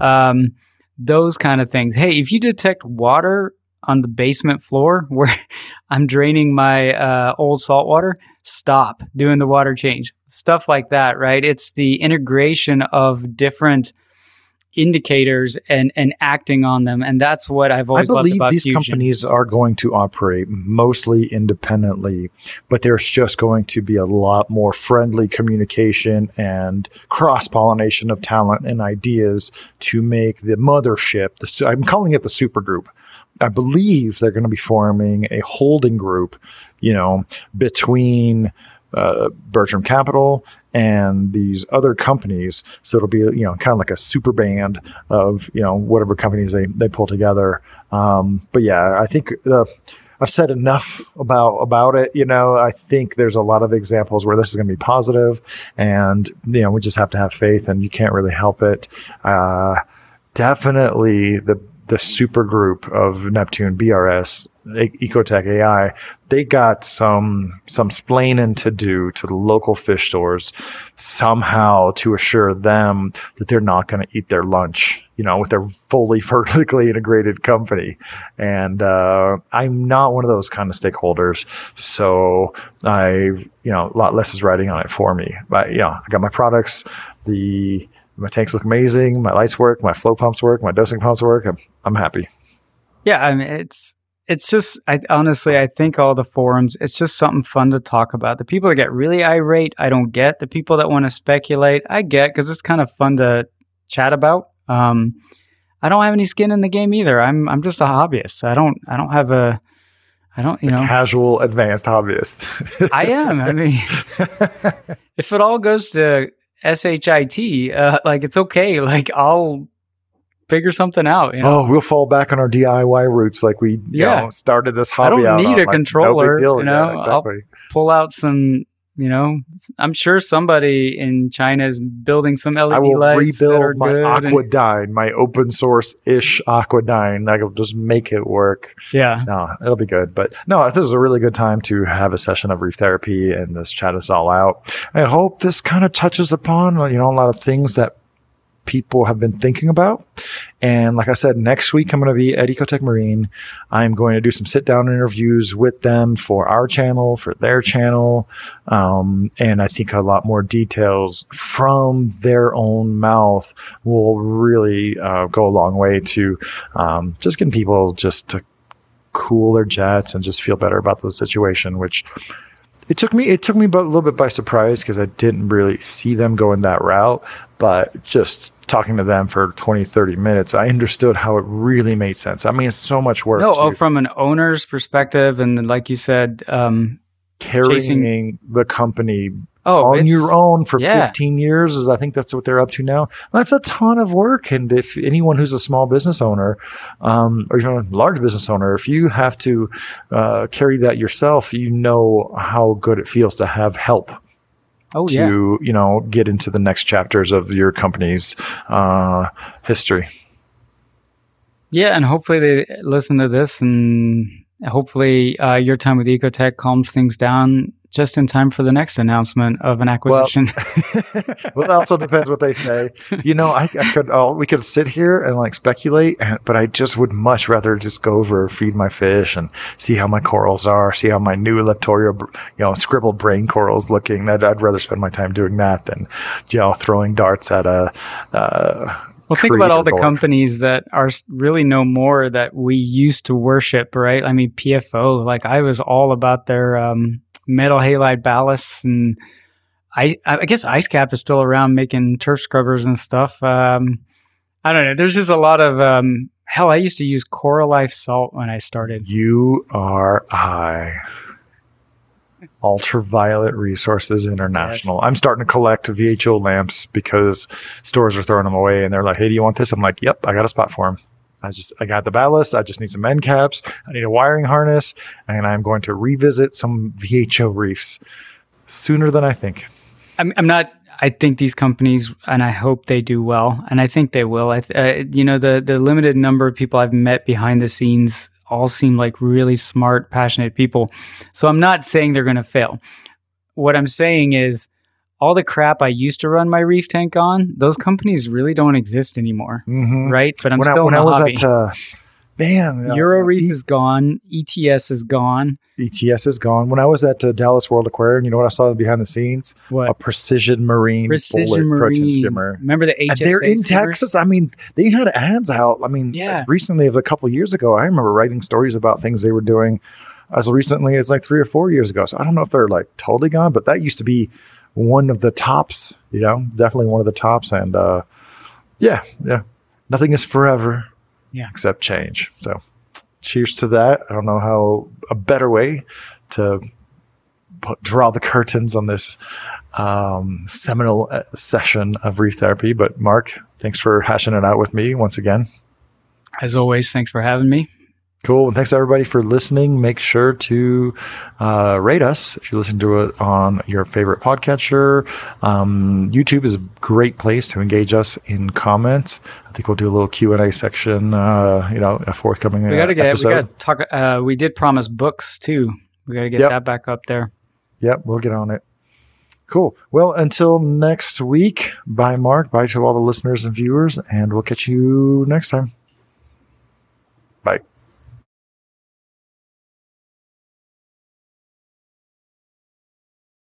C: Um, those kind of things. Hey, if you detect water on the basement floor where I'm draining my uh, old salt water, stop doing the water change. Stuff like that, right? It's the integration of different indicators and and acting on them and that's what I've always
B: I believe
C: loved
B: these
C: Fusion.
B: companies are going to operate mostly independently, but there's just going to be a lot more friendly communication and cross pollination of talent and ideas to make the mothership. The, I'm calling it the super group. I believe they're going to be forming a holding group, you know, between uh, Bertram Capital and these other companies. So it'll be, you know, kind of like a super band of, you know, whatever companies they, they pull together. Um, but yeah, I think the, I've said enough about about it. You know, I think there's a lot of examples where this is going to be positive, and you know, we just have to have faith, and you can't really help it. Uh, definitely the the super group of Neptune BRS Ecotech AI, they got some some splaining to do to the local fish stores somehow to assure them that they're not going to eat their lunch, you know, with their fully vertically integrated company. And uh, I'm not one of those kind of stakeholders, so I, you know, a lot less is riding on it for me. But know, I got my products, the my tanks look amazing, my lights work, my flow pumps work, my dosing pumps work. I'm, I'm happy.
C: Yeah, I mean it's it's just I honestly I think all the forums it's just something fun to talk about. The people that get really irate, I don't get. The people that want to speculate, I get because it's kind of fun to chat about. Um, I don't have any skin in the game either. I'm I'm just a hobbyist. I don't I don't have a I don't you know
B: Casual advanced hobbyist.
C: I am. I mean, if it all goes to shit, uh, like it's okay. Like I'll figure something out. You know?
B: Oh, we'll fall back on our DIY roots like we you
C: Yeah.
B: know, started this hobby
C: I
B: don't
C: need a
B: Like, no
C: controller,
B: deal.
C: you know, I'll- Pull out some. You know, I'm sure somebody in China is building some LED
B: I will
C: lights that are
B: rebuild my
C: good. and-
B: my open source ish Aquadyne. I will just make it work.
C: yeah,
B: No, it'll be good. But no, this is a really good time to have a session of reef therapy and just chat us all out. I hope this kind of touches upon you know a lot of things that people have been thinking about. And like I said, next week I'm going to be at Ecotech Marine. I'm going to do some sit down interviews with them for our channel, for their channel. Um, and I think a lot more details from their own mouth will really uh, go a long way to um, just getting people just to cool their jets and just feel better about the situation, which it took me it took me a little bit by surprise because I didn't really see them going that route, but just talking to them for 20 30 minutes I understood how it really made sense. I mean it's so much work
C: no. Oh, from an owner's perspective, and like you said, um,
B: carrying
C: chasing-
B: the company
C: oh,
B: on your own for
C: yeah.
B: 15 years is I think that's what they're up to now. That's a ton of work and if anyone who's a small business owner um, or even a large business owner if you have to uh, carry that yourself you know how good it feels to have help
C: Oh
B: to
C: yeah.
B: you know get into the next chapters of your company's uh, history.
C: Yeah, and hopefully they listen to this, and hopefully uh, your time with Ecotech calms things down just in time for the next announcement of an acquisition.
B: well, it also depends what they say. You know, I, I could, oh, we could sit here and like speculate, and, but I just would much rather just go over, feed my fish, and see how my corals are, see how my new leptoria, you know, scribbled brain corals looking. That I'd rather spend my time doing that than, you know, throwing darts at a. Uh,
C: well, think about all the
B: board.
C: companies that are really no more that we used to worship, right? I mean, PFO, like I was all about their um, metal halide ballasts, and I, I guess IceCap is still around making turf scrubbers and stuff. Um, I don't know. There's just a lot of um, hell. I used to use Coralife salt when I started.
B: U R I. Ultraviolet Resources International.
C: Yes.
B: I'm starting to collect VHO lamps because stores are throwing them away and they're like, hey, do you want this? I'm like, yep, I got a spot for them. I just, I got the ballast. I just need some end caps. I need a wiring harness and I'm going to revisit some VHO reefs sooner than I think.
C: I'm, I'm not. I think these companies, and I hope they do well, and I think they will. I, th- uh, you know, the the limited number of people I've met behind the scenes all seem like really smart, passionate people. So I'm not saying they're going to fail. What I'm saying is, all the crap I used to run my reef tank on, those companies really don't exist anymore,
B: Mhm.
C: right? But I'm
B: when
C: still
B: I, when
C: in
B: I was
C: hobby.
B: at uh, man, uh,
C: Euroreef
B: E-
C: is gone. ETS is gone.
B: ETS is gone. When I was at uh, Dallas World Aquarium, you know what I saw behind the scenes?
C: What A
B: precision marine
C: Precision
B: bullet protein
C: Marine.
B: skimmer.
C: Remember the HSA
B: And they're in? Texas. I mean, they had ads out. I mean,
C: Yeah.
B: recently as a couple years ago, I remember writing stories about things they were doing as recently as like three or four years ago. So I don't know if they're like totally gone, but that used to be one of the tops, you know, definitely one of the tops. And uh, yeah, yeah, nothing is forever
C: Yeah.
B: except change. So cheers to that. I don't know how a better way to put, draw the curtains on this um, seminal uh, session of reef therapy. But Mark, thanks for hashing it out with me once again.
C: As always, thanks for having me.
B: Cool. And thanks everybody for listening. Make sure to uh, rate us if you listen to it on your favorite podcatcher. Um, YouTube is a great place to engage us in comments. I think we'll do a little Q and A section. Uh, you know, a forthcoming
C: We gotta
B: uh,
C: get.
B: episode.
C: We gotta talk. Uh, we did promise books too. We gotta get
B: Yep.
C: that back up there.
B: Yep, we'll get on it. Cool. Well, until next week, bye, Mark. Bye to all the listeners and viewers, and we'll catch you next time.